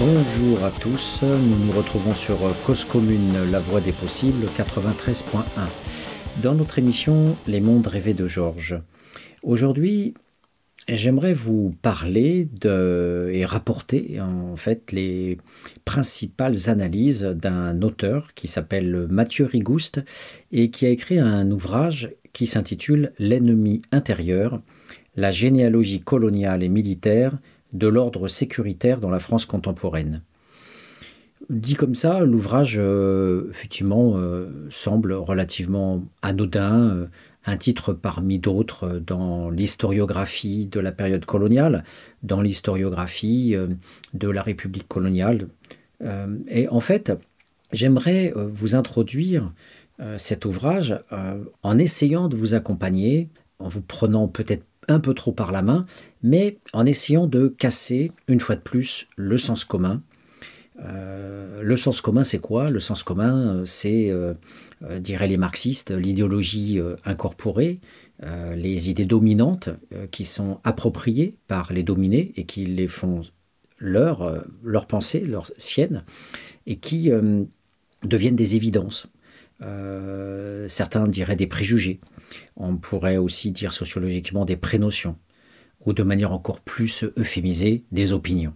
Bonjour à tous, nous nous retrouvons sur Cause Commune, la voix des possibles, 93.1. Dans notre émission Les mondes rêvés de Georges. Aujourd'hui, j'aimerais vous parler de, et rapporter en fait les principales analyses d'un auteur qui s'appelle Mathieu Rigouste et qui a écrit un ouvrage qui s'intitule L'ennemi intérieur, la généalogie coloniale et militaire de l'ordre sécuritaire dans la France contemporaine. Dit comme ça, l'ouvrage, euh, effectivement, euh, semble relativement anodin, euh, un titre parmi d'autres dans l'historiographie de la période coloniale, dans l'historiographie de la République coloniale. et en fait, j'aimerais vous introduire cet ouvrage en essayant de vous accompagner, en vous prenant peut-être un peu trop par la main, mais en essayant de casser, une fois de plus, le sens commun. Euh, le sens commun, c'est quoi? Le sens commun, euh, c'est, euh, diraient les marxistes, l'idéologie incorporée, les idées dominantes qui sont appropriées par les dominés et qui les font leur, leur pensée, leur sienne, et qui deviennent des évidences. certains diraient des préjugés. On pourrait aussi dire sociologiquement des prénotions, ou de manière encore plus euphémisée, des opinions.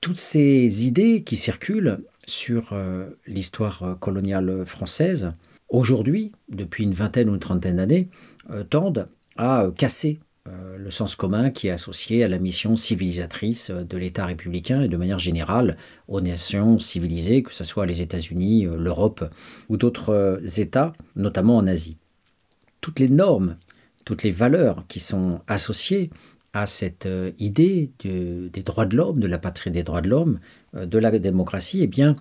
Toutes ces idées qui circulent sur euh, l'histoire coloniale française, aujourd'hui, depuis une vingtaine ou une trentaine d'années, euh, tendent à casser euh, le sens commun qui est associé à la mission civilisatrice de l'État républicain et de manière générale aux nations civilisées, que ce soit les États-Unis, l'Europe ou d'autres États, notamment en Asie. Toutes les normes, toutes les valeurs qui sont associées à cette idée des droits de l'homme, de la patrie des droits de l'homme, de la démocratie, eh bien,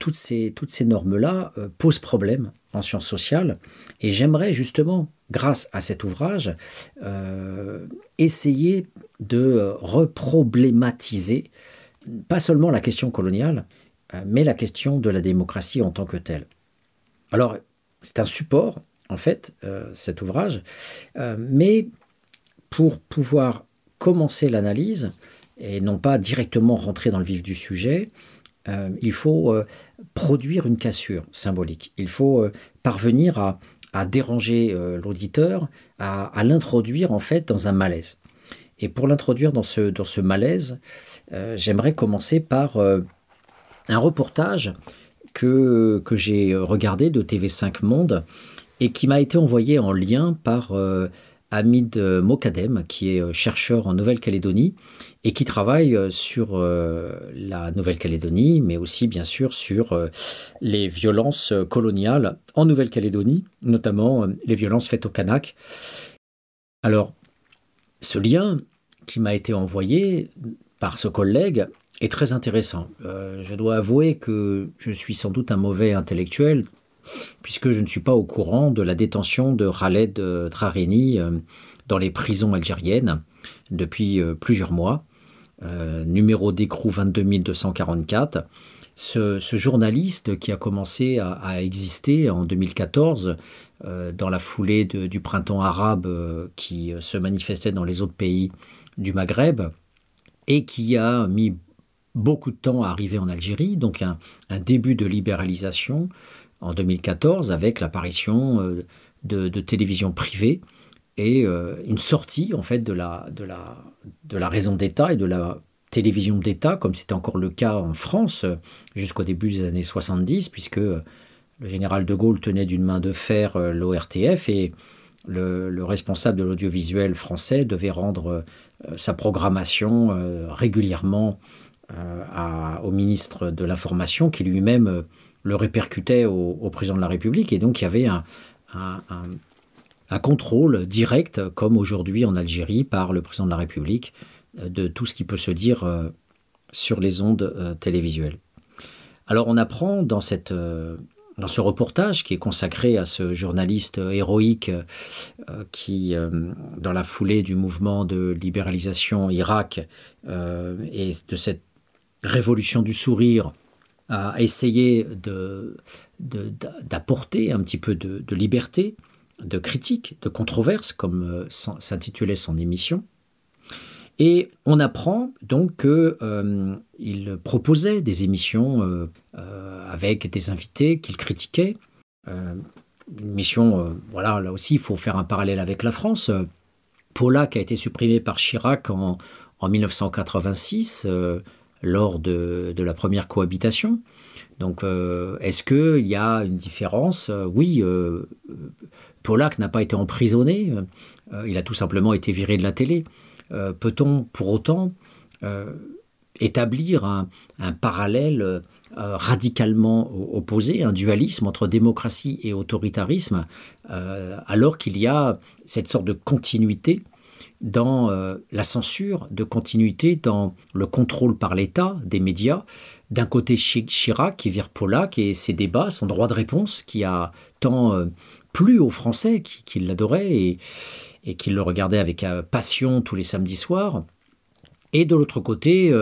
toutes ces, toutes ces normes-là posent problème en sciences sociales. Et j'aimerais justement grâce à cet ouvrage, euh, essayer de reproblématiser pas seulement la question coloniale, euh, mais la question de la démocratie en tant que telle. Alors, c'est un support, en fait, euh, cet ouvrage, mais pour pouvoir commencer l'analyse, et non pas directement rentrer dans le vif du sujet, il faut produire une cassure symbolique. Il faut parvenir à, à déranger euh, l'auditeur, à, l'introduire en fait dans un malaise. Et pour l'introduire dans ce, dans ce malaise, euh, j'aimerais commencer par euh, un reportage que, que j'ai regardé de TV5 Monde et qui m'a été envoyé en lien par Hamid Mokadem, qui est chercheur en Nouvelle-Calédonie et qui travaille euh, sur euh, la Nouvelle-Calédonie, mais aussi bien sûr sur euh, les violences coloniales en Nouvelle-Calédonie, notamment les violences faites au Kanak. Alors, ce lien qui m'a été envoyé par ce collègue est très intéressant. je dois avouer que je suis sans doute un mauvais intellectuel, puisque je ne suis pas au courant de la détention de Khaled Drarini dans les prisons algériennes depuis plusieurs mois. Euh, numéro d'écrou 22244. Ce, ce, journaliste qui a commencé à, exister en 2014 euh, dans la foulée du printemps arabe euh, qui se manifestait dans les autres pays du Maghreb et qui a mis beaucoup de temps à arriver en Algérie, donc un, début de libéralisation en 2014 avec l'apparition de, de télévisions privées et une sortie en fait de la, de la, de la raison d'État et de la télévision d'État, comme c'était encore le cas en France jusqu'au début des années 70, puisque le général de Gaulle tenait d'une main de fer euh, l'ORTF et le, responsable de l'audiovisuel français devait rendre euh, sa programmation euh, régulièrement au ministre de l'Information, qui lui-même le répercutait au, président de la République. Et donc il y avait un contrôle direct, comme aujourd'hui en Algérie, par le président de la République, de tout ce qui peut se dire euh, sur les ondes euh, télévisuelles. Alors on apprend dans, euh, dans ce reportage qui est consacré à ce journaliste héroïque qui, dans la foulée du mouvement de libéralisation Irak et de cette révolution du sourire, a essayé d'apporter de, un petit peu de, de, liberté, de critique, de controverse, comme s'intitulait son émission. Et on apprend donc qu'il proposait des émissions avec des invités qu'il critiquait. une mission, voilà, là aussi, il faut faire un parallèle avec la France. Polak a été supprimé par Chirac en 1986 lors de, la première cohabitation. Donc, euh, est-ce qu'il y a une différence? Oui, euh, Polak n'a pas été emprisonné, euh, il a tout simplement été viré de la télé. Peut-on pour autant établir un, parallèle radicalement opposé, un dualisme entre démocratie et autoritarisme, alors qu'il y a cette sorte de continuité dans euh, la censure, de continuité dans le contrôle par l'État des médias. D'un côté, Chirac qui vire Polak et ses débats, son droit de réponse qui a tant euh, plu aux Français qui, l'adoraient et, et qui le regardaient avec euh, passion tous les samedis soirs. Et de l'autre côté,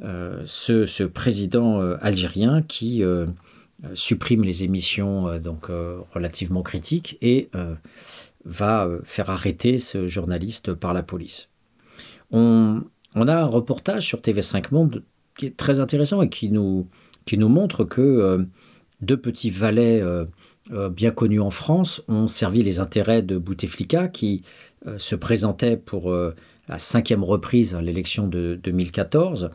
ce, président algérien qui supprime les émissions donc relativement critiques et va euh, faire arrêter ce journaliste par la police. On, a un reportage sur TV5 Monde qui est très intéressant et qui nous, qui nous montre que euh, deux petits valets euh, bien connus en France ont servi les intérêts de Bouteflika qui se présentait pour la cinquième reprise à l'élection de 2014,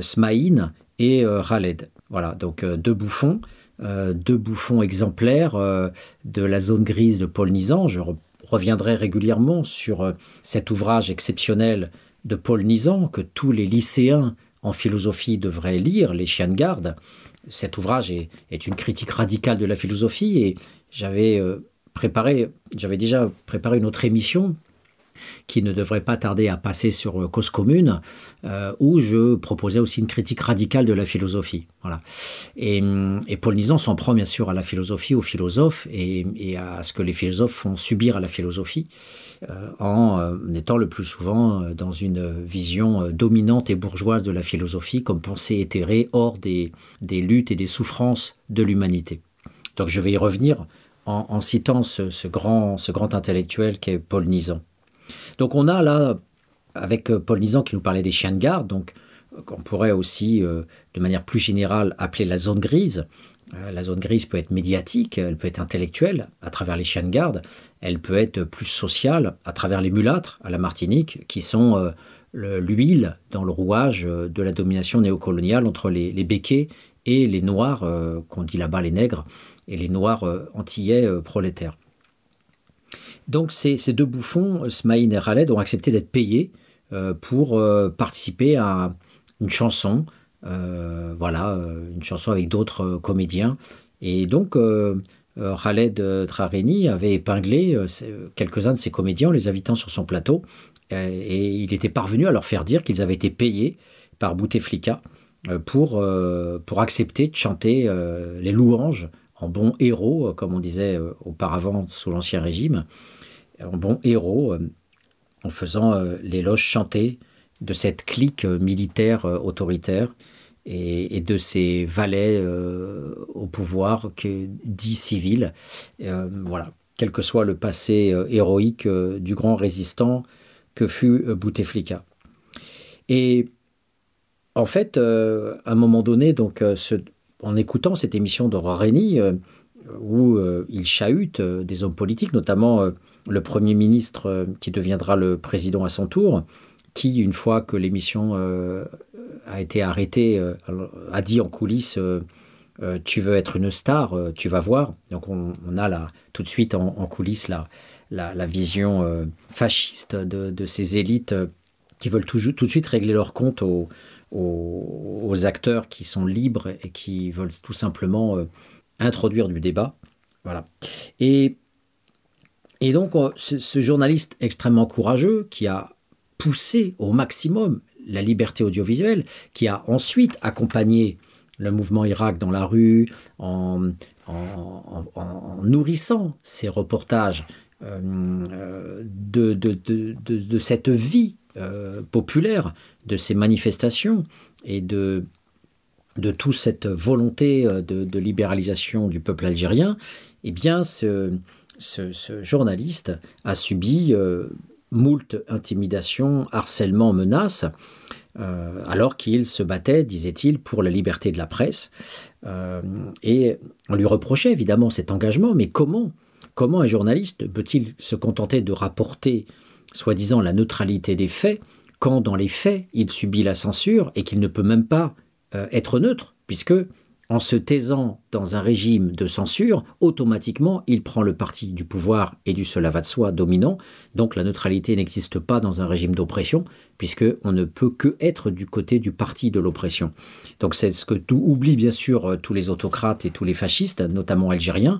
Smaïn et Khaled. Voilà, donc deux bouffons deux bouffons exemplaires euh, de la zone grise de Paul Nizan. Je reviendrai régulièrement sur euh, cet ouvrage exceptionnel de Paul Nizan que tous les lycéens en philosophie devraient lire, Les chiens de garde. Cet ouvrage est, est une critique radicale de la philosophie et j'avais préparé, j'avais déjà préparé une autre émission qui ne devrait pas tarder à passer sur euh, Cause Commune, euh, où je proposais aussi une critique radicale de la philosophie. Voilà. Et, Paul Nizan s'en prend bien sûr à la philosophie, aux philosophes, et, à ce que les philosophes font subir à la philosophie, euh, en étant le plus souvent dans une vision dominante et bourgeoise de la philosophie, comme pensée éthérée hors des, luttes et des souffrances de l'humanité. Donc je vais y revenir en, citant ce, grand, ce grand intellectuel qu'est Paul Nizan. Donc on a là, avec euh, Paul Nizan qui nous parlait des chiens de garde, donc euh, qu'on pourrait aussi, euh, de manière plus générale, appeler la zone grise. La zone grise peut être médiatique, elle peut être intellectuelle à travers les chiens de garde, elle peut être plus sociale à travers les mulâtres à la Martinique, qui sont l'huile dans le rouage de la domination néocoloniale entre les, les béquets et les noirs, qu'on dit là-bas les nègres, et les noirs antillais prolétaires. Donc ces, deux bouffons, Smaïn et Khaled, ont accepté d'être payés euh, pour euh, participer à une chanson, euh, voilà, une chanson avec d'autres comédiens. Et donc Khaled Trareni avait épinglé quelques-uns de ses comédiens en les invitant sur son plateau. et il était parvenu à leur faire dire qu'ils avaient été payés par Bouteflika pour, pour accepter de chanter les louanges en bons héros, comme on disait auparavant sous l'Ancien Régime, un bon héros euh, en faisant euh, l'éloge chanté de cette clique euh, militaire autoritaire et, de ces valets au pouvoir que dit civil. voilà, quel que soit le passé héroïque du grand résistant que fut Bouteflika. Et en fait, à un moment donné, donc, en écoutant cette émission de Roreni, où il chahute des hommes politiques, notamment le Premier ministre euh, qui deviendra le président à son tour, qui, une fois que l'émission euh, a été arrêtée, euh, a dit en coulisses Tu veux être une star, tu vas voir. Donc on, a là, tout de suite en, coulisses la, la, vision fasciste de, ces élites qui veulent tout, tout, de suite régler leur compte aux, aux, acteurs qui sont libres et qui veulent tout simplement introduire du débat. Voilà. Et et donc, euh, ce, journaliste extrêmement courageux qui a poussé au maximum la liberté audiovisuelle, qui a ensuite accompagné le mouvement Irak dans la rue en, nourrissant ses reportages euh, de, cette vie euh, populaire, de ces manifestations et de, de toute cette volonté de, libéralisation du peuple algérien, eh bien, ce, ce, journaliste a subi euh, moult intimidations, harcèlements, menaces, euh, alors qu'il se battait, disait-il, pour la liberté de la presse. Euh, et on lui reprochait évidemment cet engagement, mais comment Comment un journaliste peut-il se contenter de rapporter, soi-disant, la neutralité des faits, quand dans les faits, il subit la censure et qu'il ne peut même pas être neutre, puisque en se taisant dans un régime de censure, automatiquement, il prend le parti du pouvoir et du cela va de soi dominant. Donc la neutralité n'existe pas dans un régime d'oppression, puisqu'on ne peut que être du côté du parti de l'oppression. Donc c'est ce que tout oublie bien sûr euh, tous les autocrates et tous les fascistes, notamment algériens,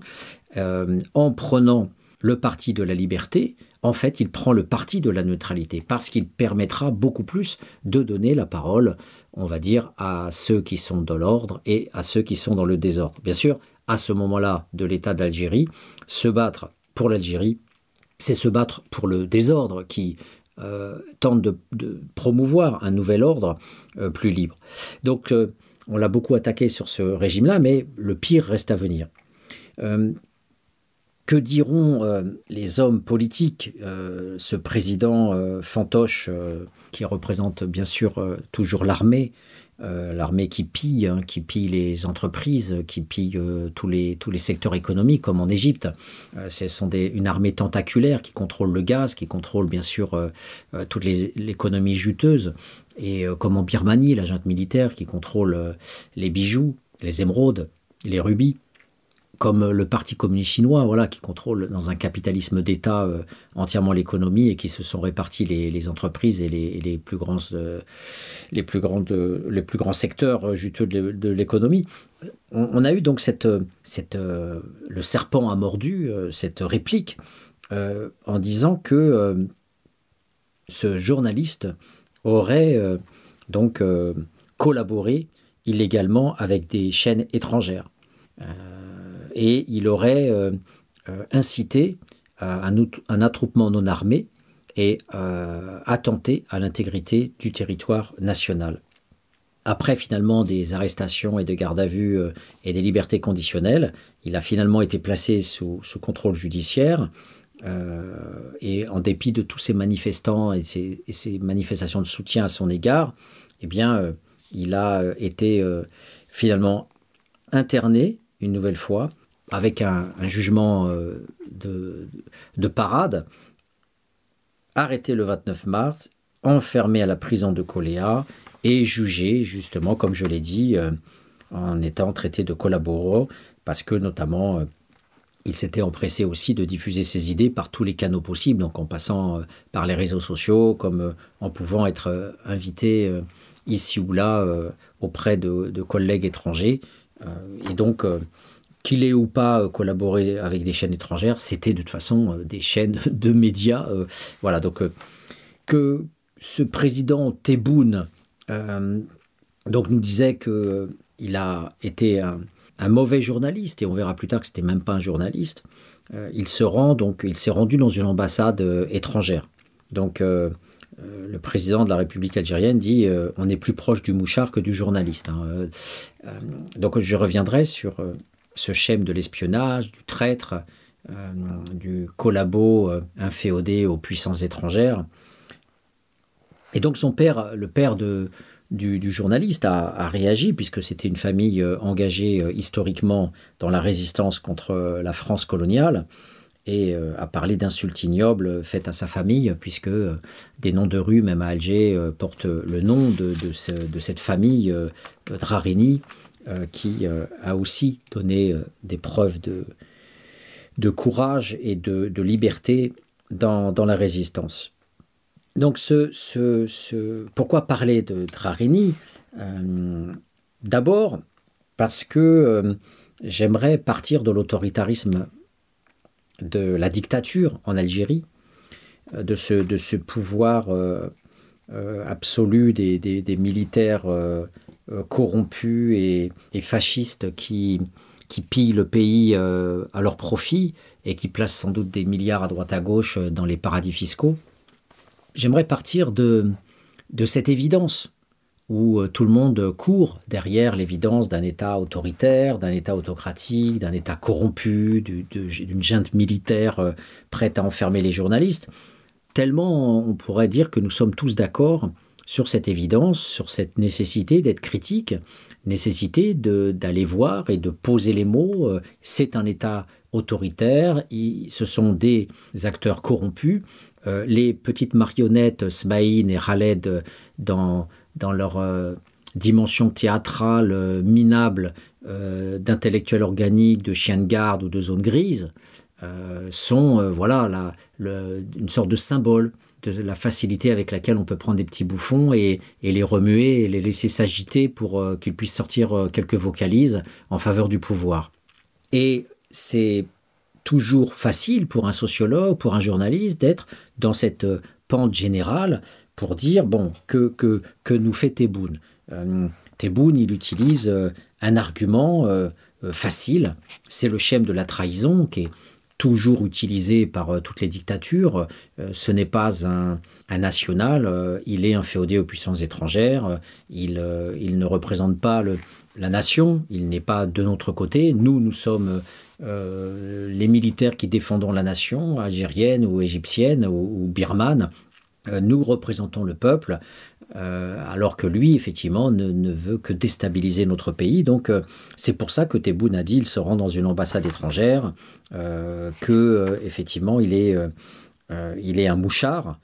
euh, en prenant le parti de la liberté, en fait, il prend le parti de la neutralité parce qu'il permettra beaucoup plus de donner la parole, on va dire, à ceux qui sont dans l'ordre et à ceux qui sont dans le désordre. Bien sûr, à ce moment-là de l'État d'Algérie, se battre pour l'Algérie, c'est se battre pour le désordre qui euh, tente de, promouvoir un nouvel ordre euh, plus libre. Donc, euh, on l'a beaucoup attaqué sur ce régime-là, mais le pire reste à venir. Que diront euh, les hommes politiques, euh, ce président euh, fantoche qui représente bien sûr toujours l'armée, l'armée qui pille, hein, qui pille les entreprises, qui pille tous, les, secteurs économiques, comme en Égypte. ce sont une armée tentaculaire qui contrôle le gaz, qui contrôle bien sûr toute l'économie juteuse, et comme en Birmanie, la junte militaire qui contrôle les bijoux, les émeraudes, les rubis comme le Parti communiste chinois, voilà, qui contrôle dans un capitalisme d'État euh, entièrement l'économie et qui se sont répartis les, entreprises et les, plus grands, euh, les, plus grandes, les plus grands secteurs juteux de, l'économie. On, a eu donc cette, cette, euh, le serpent a mordu, cette réplique, en disant que ce journaliste aurait donc collaboré illégalement avec des chaînes étrangères et il aurait euh, euh, incité à un, attroupement non armé et euh, attenté à l'intégrité du territoire national. Après finalement des arrestations et de gardes à vue et des libertés conditionnelles, il a finalement été placé sous, contrôle judiciaire. et en dépit de tous ces manifestants et ces, manifestations de soutien à son égard, eh bien, il a été finalement interné une nouvelle fois avec un, jugement euh, de, parade, arrêté le 29 mars, enfermé à la prison de Coléa et jugé, justement, comme je l'ai dit, euh, en étant traité de collaborateur, parce que notamment, euh, il s'était empressé aussi de diffuser ses idées par tous les canaux possibles, donc en passant par les réseaux sociaux, comme en pouvant être invité ici ou là auprès de, de, collègues étrangers. et donc, qu'il ait ou pas euh, collaboré avec des chaînes étrangères, c'était de toute façon euh, des chaînes de médias. Euh, voilà, donc que ce président Tebboune donc nous disait que il a été un, mauvais journaliste et on verra plus tard que c'était même pas un journaliste. il se rend donc il s'est rendu dans une ambassade étrangère. Donc le président de la République algérienne dit on est plus proche du mouchard que du journaliste. Hein. donc je reviendrai sur ce schème de l'espionnage, du traître, euh, du collabo euh, inféodé aux puissances étrangères. Et donc son père, le père de, du, journaliste, a, réagi, puisque c'était une famille euh, engagée historiquement dans la résistance contre la France coloniale, et a parlé d'insultes ignobles faites à sa famille, puisque des noms de rues, même à Alger, portent le nom de, cette famille Drarini, qui euh, a aussi donné euh, des preuves de, de courage et de, liberté dans, dans, la résistance. Donc, ce, ce, pourquoi parler de Drarini? D'abord, parce que j'aimerais partir de l'autoritarisme de la dictature en Algérie, de ce, de ce pouvoir absolu des, des, militaires euh, corrompus et, fascistes qui, qui pillent le pays euh, à leur profit et qui placent sans doute des milliards à droite à gauche euh, dans les paradis fiscaux. J'aimerais partir de, de cette évidence où tout le monde court derrière l'évidence d'un État autoritaire, d'un État autocratique, d'un État corrompu, d'une junte militaire prête à enfermer les journalistes. tellement on pourrait dire que nous sommes tous d'accord sur cette évidence, sur cette nécessité d'être critique, nécessité d'aller voir et de poser les mots. Euh, c'est un État autoritaire, ce sont des acteurs corrompus. Euh, les petites marionnettes Smaïn et Khaled dans, dans leur euh, dimension théâtrale minable d'intellectuels organiques, de chiens de garde ou de zones grises, sont voilà une sorte de symbole de la facilité avec laquelle on peut prendre des petits bouffons et, les remuer et les laisser s'agiter pour euh, qu'ils puissent sortir euh, quelques vocalises en faveur du pouvoir. Et c'est toujours facile pour un sociologue, pour un journaliste d'être dans cette euh, pente générale pour dire, bon, que, que, que nous fait Tebboune euh, Tebboune, il utilise un argument facile, c'est le schème de la trahison qui est toujours utilisé par euh, toutes les dictatures. Euh, ce n'est pas un, national, euh, il est inféodé aux puissances étrangères, il, ne représente pas la nation, il n'est pas de notre côté. Nous, nous sommes les militaires qui défendons la nation, algérienne ou égyptienne ou birmane. Nous représentons le peuple. Euh, alors que lui, effectivement, ne, veut que déstabiliser notre pays. Donc, euh, c'est pour ça que Tebboune a dit il se rend dans une ambassade étrangère, euh, que effectivement, il est, il est un mouchard,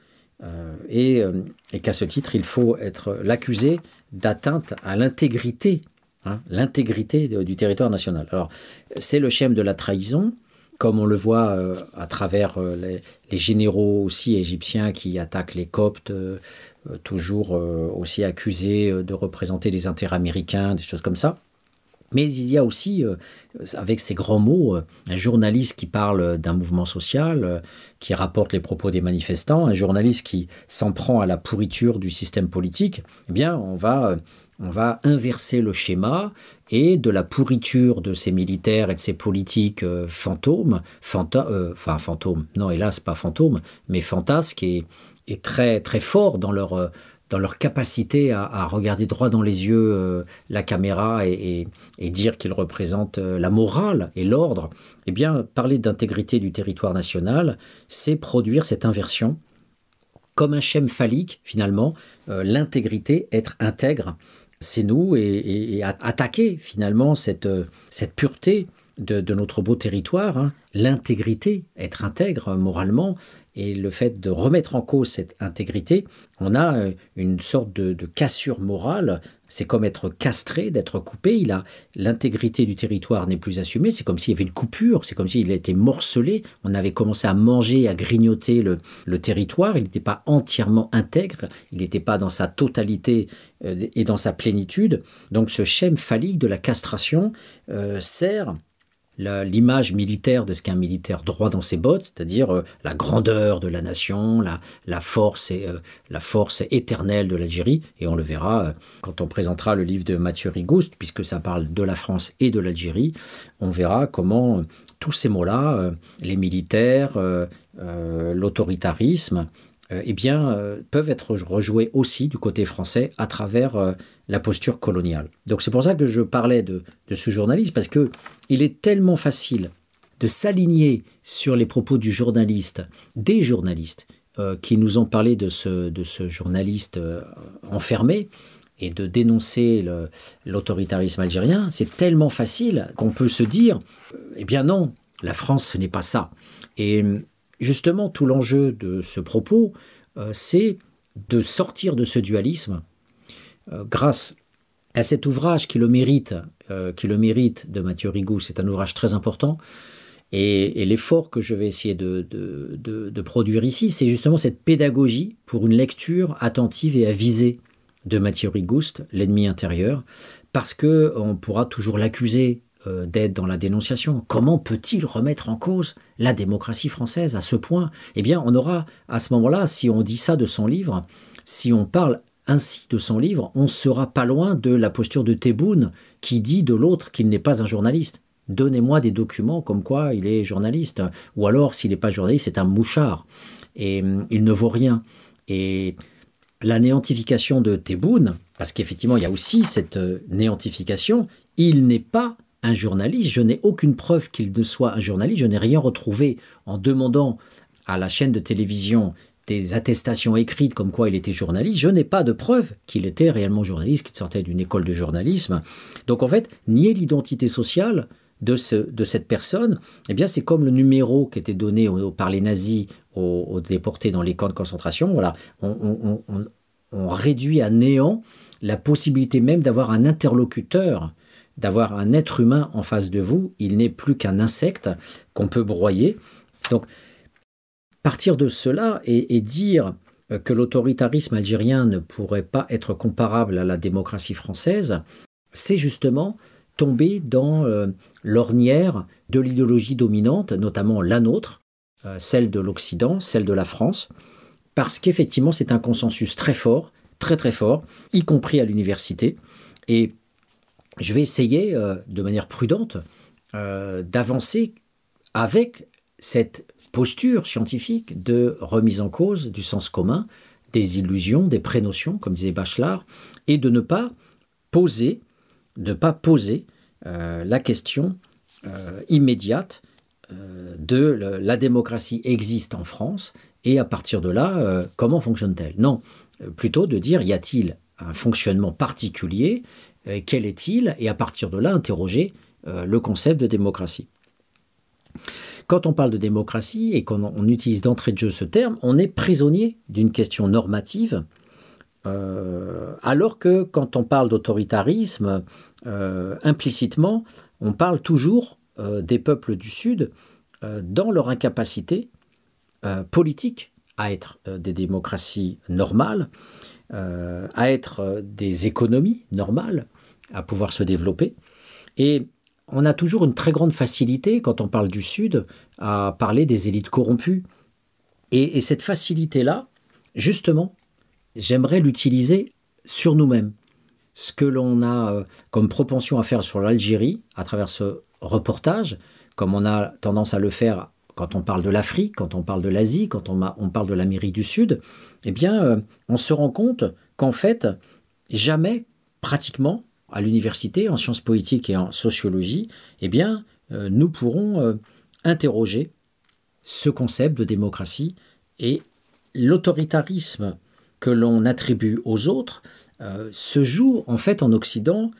et, qu'à ce titre, il faut être l'accusé d'atteinte à l'intégrité, hein, l'intégrité du territoire national. Alors, c'est le schème de la trahison comme on le voit à travers les, généraux aussi égyptiens qui attaquent les Coptes, euh, toujours euh, aussi accusé euh, de représenter les intérêts américains, des choses comme ça. Mais il y a aussi, avec ces grands mots, un journaliste qui parle d'un mouvement social, qui rapporte les propos des manifestants, un journaliste qui s'en prend à la pourriture du système politique, eh bien, on va, on va inverser le schéma et de la pourriture de ces militaires et de ces politiques fantômes, enfin fantômes, non hélas pas fantômes, mais fantasques et, est très, très fort dans leur, euh, dans leur capacité à, regarder droit dans les yeux euh, la caméra et, dire qu'ils représentent euh, la morale et l'ordre, eh bien, parler d'intégrité du territoire national, c'est produire cette inversion. Comme un schème phallique, finalement, l'intégrité, être intègre, c'est nous et, attaquer finalement cette, cette pureté de, notre beau territoire, hein. l'intégrité, être intègre moralement, et le fait de remettre en cause cette intégrité, on a euh, une sorte de, cassure morale. C'est comme être castré, d'être coupé. Il a l'intégrité du territoire n'est plus assumée. C'est comme s'il y avait une coupure. C'est comme s'il était morcelé. On avait commencé à manger, à grignoter le, territoire. Il n'était pas entièrement intègre. Il n'était pas dans sa totalité euh, et dans sa plénitude. Donc ce schème phallique de la castration euh, sert l'image militaire de ce qu'un militaire droit dans ses bottes, c'est-à-dire euh, la grandeur de la nation, la, force et, euh, la force éternelle de l'Algérie. Et on le verra euh, quand on présentera le livre de Mathieu Rigouste, puisque ça parle de la France et de l'Algérie. On verra comment tous ces mots-là, les militaires, l'autoritarisme, eh bien, euh, peuvent être rejoués aussi du côté français à travers euh, la posture coloniale. Donc c'est pour ça que je parlais de, ce journaliste, parce que il est tellement facile de s'aligner sur les propos du journaliste, des journalistes qui nous ont parlé de ce, de ce journaliste enfermé, et de dénoncer l'autoritarisme algérien, c'est tellement facile qu'on peut se dire, eh bien non, la France, ce n'est pas ça. Et justement, tout l'enjeu de ce propos, euh, c'est de sortir de ce dualisme euh, grâce à cet ouvrage qui le mérite, euh, de Mathieu Rigou. C'est un ouvrage très important. Et, l'effort que je vais essayer de, produire ici, c'est justement cette pédagogie pour une lecture attentive et avisée de Mathieu Rigouste, l'ennemi intérieur, parce que on pourra toujours l'accuser d'être dans la dénonciation. Comment peut-il remettre en cause la démocratie française à ce point? Eh bien, on aura à ce moment-là, si on dit ça de son livre, si on parle ainsi de son livre, on sera pas loin de la posture de Tebboune qui dit de l'autre qu'il n'est pas un journaliste. Donnez-moi des documents comme quoi il est journaliste, ou alors s'il n'est pas journaliste, c'est un mouchard et hum, il ne vaut rien. Et la néantification de Tebboune, parce qu'effectivement il y a aussi cette euh, néantification, il n'est pas un journaliste. Je n'ai aucune preuve qu'il ne soit un journaliste. Je n'ai rien retrouvé en demandant à la chaîne de télévision des attestations écrites comme quoi il était journaliste. Je n'ai pas de preuve qu'il était réellement journaliste, qu'il sortait d'une école de journalisme. Donc en fait, nier l'identité sociale de, ce, de cette personne, eh bien c'est comme le numéro qui était donné par les nazis aux, déportés dans les camps de concentration. Voilà, on réduit à néant la possibilité même d'avoir un interlocuteur, d'avoir un être humain en face de vous. Il n'est plus qu'un insecte qu'on peut broyer. Donc partir de cela et, dire euh, que l'autoritarisme algérien ne pourrait pas être comparable à la démocratie française, c'est justement tomber dans euh, l'ornière de l'idéologie dominante, notamment la nôtre, euh, celle de l'Occident, celle de la France, parce qu'effectivement c'est un consensus très fort, très très fort, y compris à l'université. Et je vais essayer, de manière prudente, d'avancer avec cette posture scientifique de remise en cause du sens commun, des illusions, des prénotions, comme disait Bachelard, et de ne pas poser, euh, la question euh, immédiate euh, de la démocratie existe en France et à partir de là, comment fonctionne-t-elle? Non, plutôt de dire y a-t-il un fonctionnement particulier, quel est-il, et à partir de là interroger le concept de démocratie. Quand on parle de démocratie et qu'on utilise d'entrée de jeu ce terme, on est prisonnier d'une question normative, euh, alors que quand on parle d'autoritarisme, euh, implicitement, on parle toujours euh, des peuples du Sud dans leur incapacité politique à être des démocraties normales, à être des économies normales, à pouvoir se développer. Et on a toujours une très grande facilité, quand on parle du Sud, à parler des élites corrompues. Et, cette facilité-là, justement, j'aimerais l'utiliser sur nous-mêmes. Ce que l'on a euh, comme propension à faire sur l'Algérie, à travers ce reportage, comme on a tendance à le faire quand on parle de l'Afrique, quand on parle de l'Asie, quand on, on, parle de l'Amérique du Sud, eh bien, euh, on se rend compte qu'en fait, jamais, pratiquement, à l'université en sciences politiques et en sociologie, eh bien, euh, nous pourrons euh, interroger ce concept de démocratie et l'autoritarisme que l'on attribue aux autres euh, se joue en fait en Occident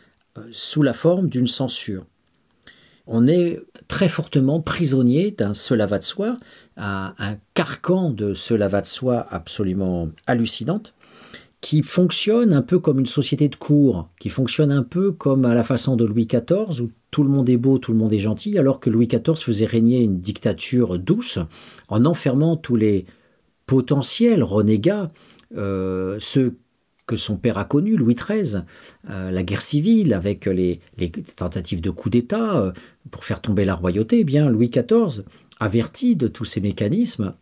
sous la forme d'une censure. On est très fortement prisonnier d'un seul de soi, un, un carcan de seul de soi absolument hallucinante, qui fonctionne un peu comme une société de cour, qui fonctionne un peu comme à la façon de Louis XIV, où tout le monde est beau, tout le monde est gentil, alors que Louis XIV faisait régner une dictature douce en enfermant tous les potentiels renégats, euh, ceux que son père a connus, Louis XIII, euh, la guerre civile avec les, tentatives de coup d'État euh, pour faire tomber la royauté, eh bien Louis XIV, averti de tous ces mécanismes,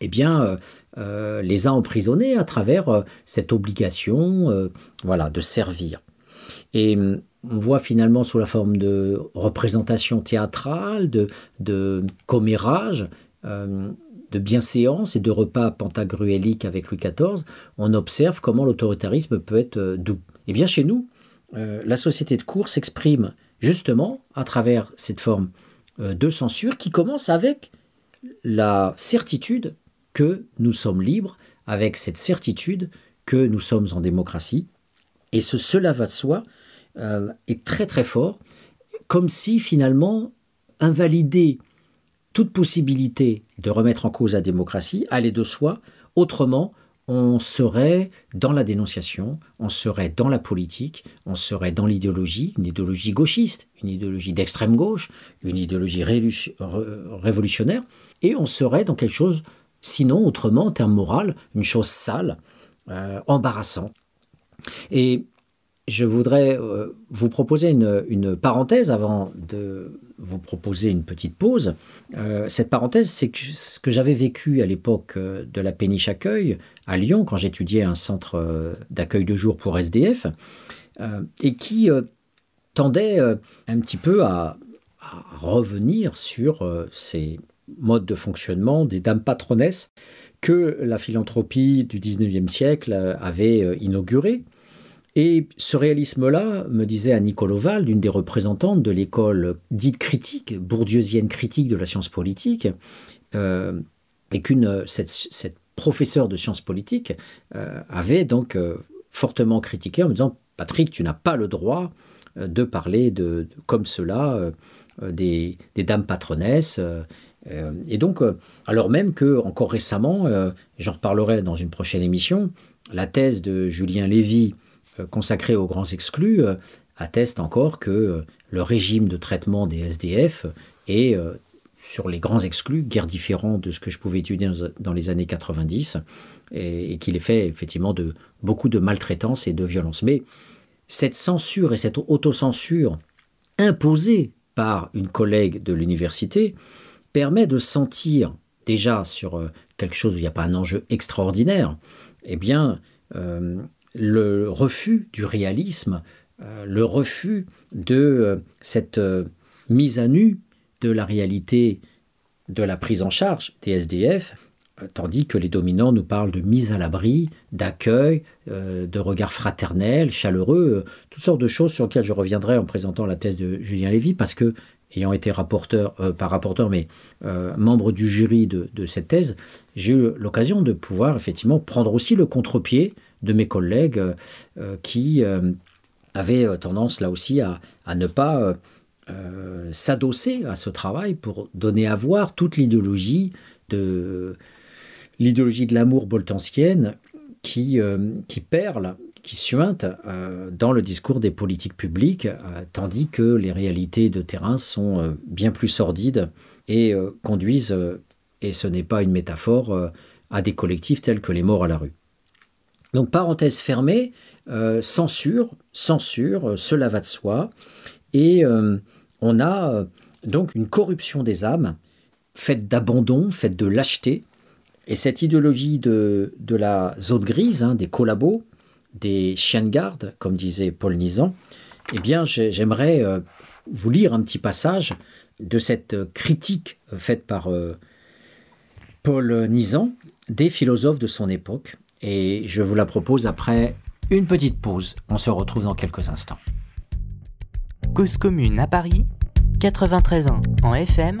eh bien, euh, euh, les a emprisonnés à travers euh, cette obligation voilà, de servir. Et hum, on voit finalement sous la forme de représentation théâtrale, de, de commérage, de bienséance et de repas pentagruéliques avec Louis XIV, on observe comment l'autoritarisme peut être doux. Et bien chez nous, la société de cour s'exprime justement à travers cette forme de censure qui commence avec la certitude que nous sommes libres, avec cette certitude que nous sommes en démocratie. Et ce cela va de soi euh, est très très fort, comme si finalement invalider toute possibilité de remettre en cause la démocratie allait de soi, autrement on serait dans la dénonciation, on serait dans la politique, on serait dans l'idéologie, une idéologie gauchiste, une idéologie d'extrême gauche, une idéologie révolutionnaire, et on serait dans quelque chose Sinon, autrement, en termes moral, une chose sale, euh, embarrassante. Et je voudrais euh, vous proposer une, parenthèse avant de vous proposer une petite pause. Euh, cette parenthèse, c'est ce que j'avais vécu à l'époque de la péniche accueil à Lyon, quand j'étudiais un centre d'accueil de jour pour SDF, et qui tendait un petit peu à revenir sur ces mode de fonctionnement des dames patronesses que la philanthropie du 19e siècle avait euh, inauguré. Et ce réalisme-là, me disait Annie Coloval, d'une des représentantes de l'école dite critique, bourdieusienne critique de la science politique, euh, et qu'une cette, professeur de sciences politiques, avait donc fortement critiqué en me disant Patrick, tu n'as pas le droit de parler de, comme cela des, dames patronesses. Et donc, alors même que, encore récemment, j'en reparlerai dans une prochaine émission, la thèse de Julien Lévy consacrée aux grands exclus atteste encore que le régime de traitement des SDF est, euh, sur les grands exclus, guère différent de ce que je pouvais étudier dans les années 90, et, qu'il est fait effectivement de beaucoup de maltraitance et de violence. Mais cette censure et cette autocensure imposée par une collègue de l'université permet de sentir déjà sur euh, quelque chose où il n'y a pas un enjeu extraordinaire, eh bien, euh, le refus du réalisme euh, le refus de cette mise à nu de la réalité de la prise en charge des SDF, tandis que les dominants nous parlent de mise à l'abri, d'accueil, de regard fraternel, chaleureux, toutes sortes de choses sur lesquelles je reviendrai en présentant la thèse de Julien Lévy, parce que, ayant été rapporteur, pas rapporteur, mais membre du jury de, cette thèse, j'ai eu l'occasion de pouvoir effectivement prendre aussi le contre-pied de mes collègues qui avait euh, tendance là aussi à, ne pas euh, euh, s'adosser à ce travail pour donner à voir toute l'idéologie de l'idéologie de l'amour boltanskienne qui, qui perle, qui suinte dans le discours des politiques publiques, tandis que les réalités de terrain sont bien plus sordides et conduisent, et ce n'est pas une métaphore, à des collectifs tels que les morts à la rue. Donc parenthèse fermée, euh, censure, censure, euh, cela va de soi. Et euh, on a donc une corruption des âmes, faite d'abandon, faite de lâcheté. Et cette idéologie de, la zone grise, hein, des collabos, des chiens de garde, comme disait Paul Nizan, eh bien, j'aimerais vous lire un petit passage de cette critique faite par Paul Nizan des philosophes de son époque. Et je vous la propose après une petite pause. On se retrouve dans quelques instants. Cause commune à Paris, 93 ans en FM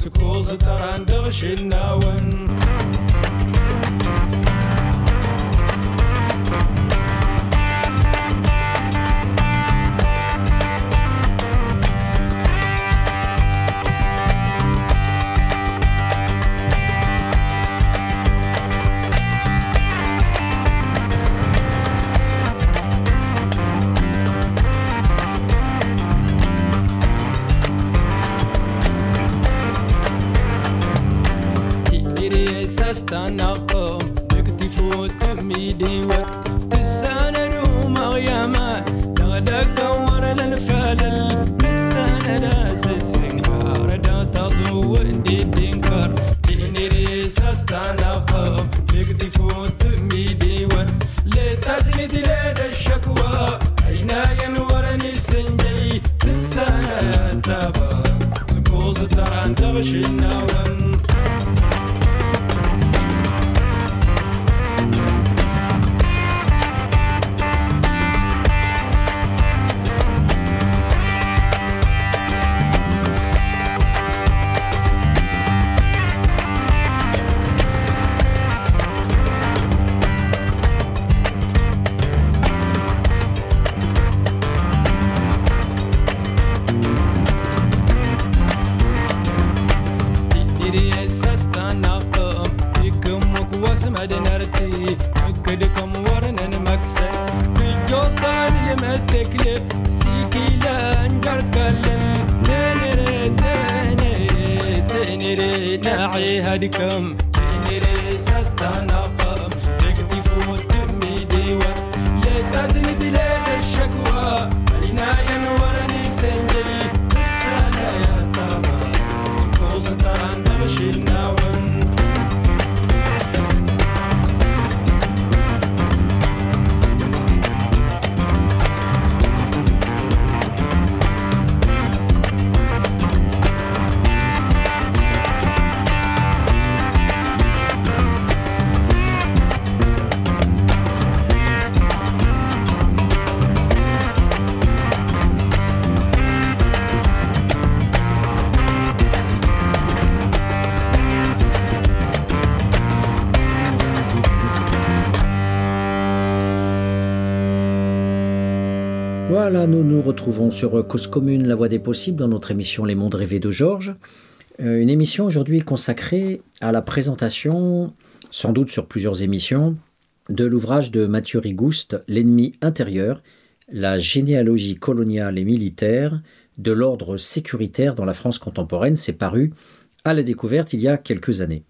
سكوز تران دغش push it now. Nous nous retrouvons sur Cause Commune, la voie des possibles, dans notre émission Les Mondes rêvés de Georges. Euh, une émission aujourd'hui consacrée à la présentation, sans doute sur plusieurs émissions, de l'ouvrage de Mathieu Rigouste, L'ennemi intérieur, la généalogie coloniale et militaire de l'ordre sécuritaire dans la France contemporaine. C'est paru à la découverte il y a quelques années.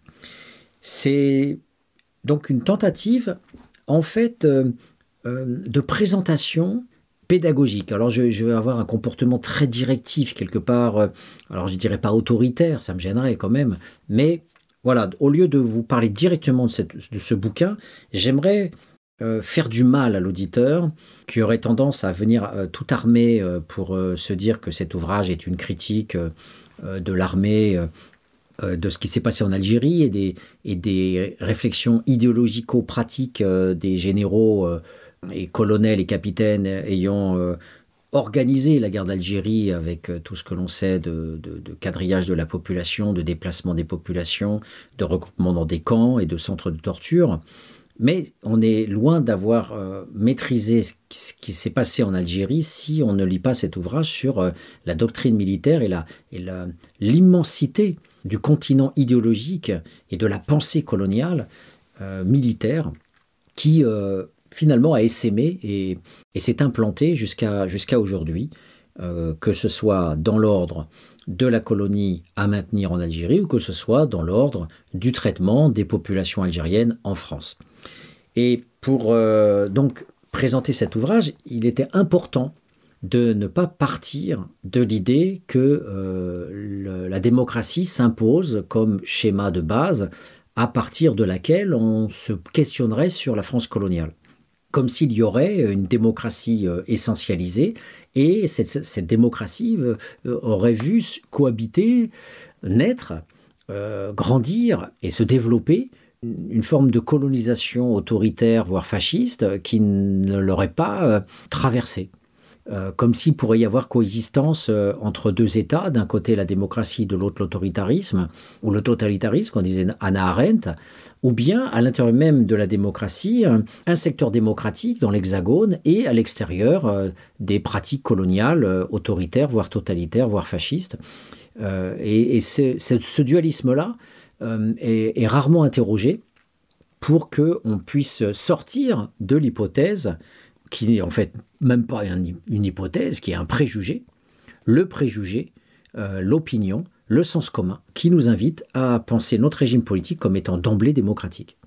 C'est donc une tentative, en fait, euh, euh, de présentation pédagogique. Alors je, vais avoir un comportement très directif quelque part, euh, alors je dirais pas autoritaire, ça me gênerait quand même, mais voilà, au lieu de vous parler directement de, ce bouquin, j'aimerais euh, faire du mal à l'auditeur qui aurait tendance à venir euh, tout armé pour se dire que cet ouvrage est une critique de l'armée de ce qui s'est passé en Algérie et des, et des réflexions idéologico-pratiques des généraux et colonels et capitaines ayant euh, organisé la guerre d'Algérie avec euh, tout ce que l'on sait de, quadrillage de la population, de déplacement des populations, de regroupement dans des camps et de centres de torture. Mais on est loin d'avoir euh, maîtrisé ce qui, s'est passé en Algérie si on ne lit pas cet ouvrage sur la doctrine militaire et l'immensité du continent idéologique et de la pensée coloniale militaire qui finalement a essaimé et, s'est implanté jusqu'à jusqu'à aujourd'hui, euh, que ce soit dans l'ordre de la colonie à maintenir en Algérie ou que ce soit dans l'ordre du traitement des populations algériennes en France. Et pour euh, donc présenter cet ouvrage, il était important de ne pas partir de l'idée que euh, la démocratie s'impose comme schéma de base à partir de laquelle on se questionnerait sur la France coloniale comme s'il y aurait une démocratie euh, essentialisée, et cette, démocratie euh, aurait vu cohabiter, naître, euh, grandir et se développer une forme de colonisation autoritaire, voire fasciste, qui ne l'aurait pas traversée. Euh, comme s'il pourrait y avoir coexistence euh, entre deux États, d'un côté la démocratie, de l'autre l'autoritarisme, ou le totalitarisme, comme disait Anna Arendt, ou bien à l'intérieur même de la démocratie, un, secteur démocratique dans l'Hexagone et à l'extérieur euh, des pratiques coloniales, autoritaires, voire totalitaires, voire fascistes. et, ce dualisme-là est, rarement interrogé pour qu'on puisse sortir de l'hypothèse qui en fait même pas une hypothèse, qui est un préjugé, le préjugé, euh, l'opinion, le sens commun, qui nous invite à penser notre régime politique comme étant d'emblée démocratique.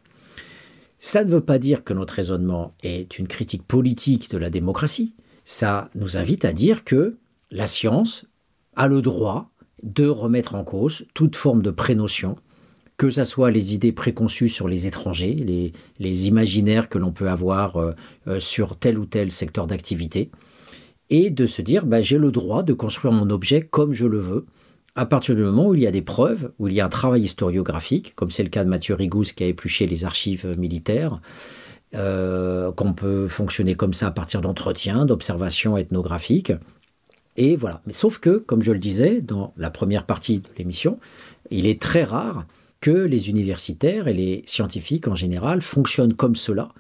Ça ne veut pas dire que notre raisonnement est une critique politique de la démocratie, ça nous invite à dire que la science a le droit de remettre en cause toute forme de prénotion que ce soit les idées préconçues sur les étrangers, les, imaginaires que l'on peut avoir euh, euh, sur tel ou tel secteur d'activité, et de se dire bah, j'ai le droit de construire mon objet comme je le veux, à partir du moment où il y a des preuves, où il y a un travail historiographique, comme c'est le cas de Mathieu Rigous qui a épluché les archives militaires, euh, qu'on peut fonctionner comme ça à partir d'entretiens, d'observations ethnographiques. Et voilà. Mais sauf que, comme je le disais dans la première partie de l'émission, il est très rare les universitaires et les scientifiques en général fonctionnent comme cela,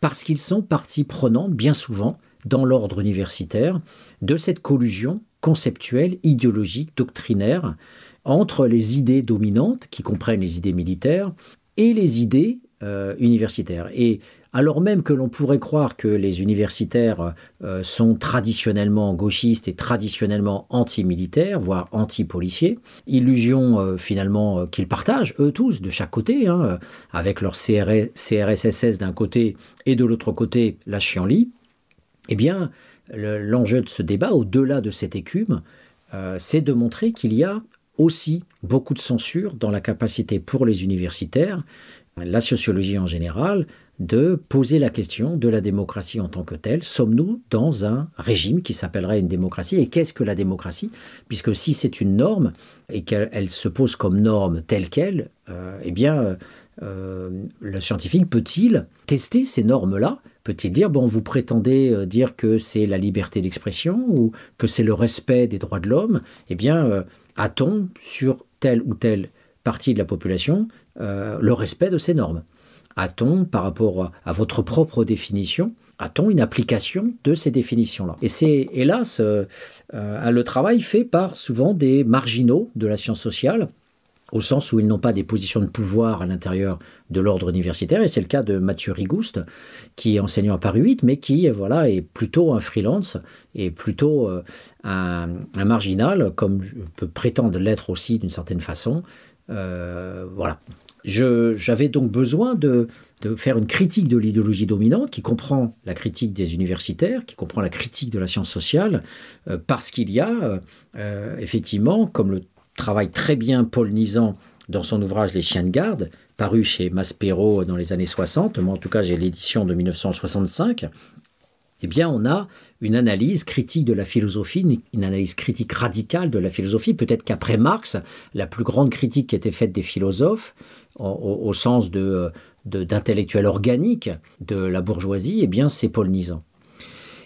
parce qu'ils sont partie prenante bien souvent dans l'ordre universitaire de cette collusion conceptuelle, idéologique, doctrinaire entre les idées dominantes, qui comprennent les idées militaires, et les idées euh, universitaires. Et alors même que l'on pourrait croire que les universitaires euh, sont traditionnellement gauchistes et traditionnellement anti-militaires, voire anti-policiers, illusion euh, finalement euh, qu'ils partagent, eux tous, de chaque côté, hein, avec leur CRSSS d'un côté et de l'autre côté la chienlit, eh bien, l'enjeu de ce débat, au-delà de cette écume, c'est de montrer qu'il y a aussi beaucoup de censure dans la capacité pour les universitaires, la sociologie en général, de poser la question de la démocratie en tant que telle. Sommes-nous dans un régime qui s'appellerait une démocratie? Et qu'est-ce que la démocratie? Puisque si c'est une norme et qu'elle se pose comme norme telle qu'elle, euh, eh bien, euh, le scientifique peut-il tester ces normes-là? Peut-il dire, bon, vous prétendez euh, dire que c'est la liberté d'expression ou que c'est le respect des droits de l'homme? Eh bien, a-t-on sur telle ou telle partie de la population le respect de ces normes? A-t-on, par rapport à votre propre définition, a-t-on une application de ces définitions-là? Et c'est hélas euh, euh, le travail fait par souvent des marginaux de la science sociale, au sens où ils n'ont pas des positions de pouvoir à l'intérieur de l'ordre universitaire, et c'est le cas de Mathieu Rigouste, qui est enseignant à Paris 8, mais qui voilà, est plutôt un freelance, et plutôt euh, un, marginal, comme je peux prétendre l'être aussi d'une certaine façon. Voilà. J'avais donc besoin de, faire une critique de l'idéologie dominante qui comprend la critique des universitaires, qui comprend la critique de la science sociale, euh, parce qu'il y a euh, effectivement, comme le travaille très bien Paul Nizan dans son ouvrage Les chiens de garde, paru chez Maspero dans les années 60, moi en tout cas j'ai l'édition de 1965, eh bien on a une analyse critique de la philosophie, une analyse critique radicale de la philosophie. Peut-être qu'après Marx, la plus grande critique qui était faite des philosophes, au, sens de, d'intellectuel organique de la bourgeoisie, eh bien c'est Paul Nizan.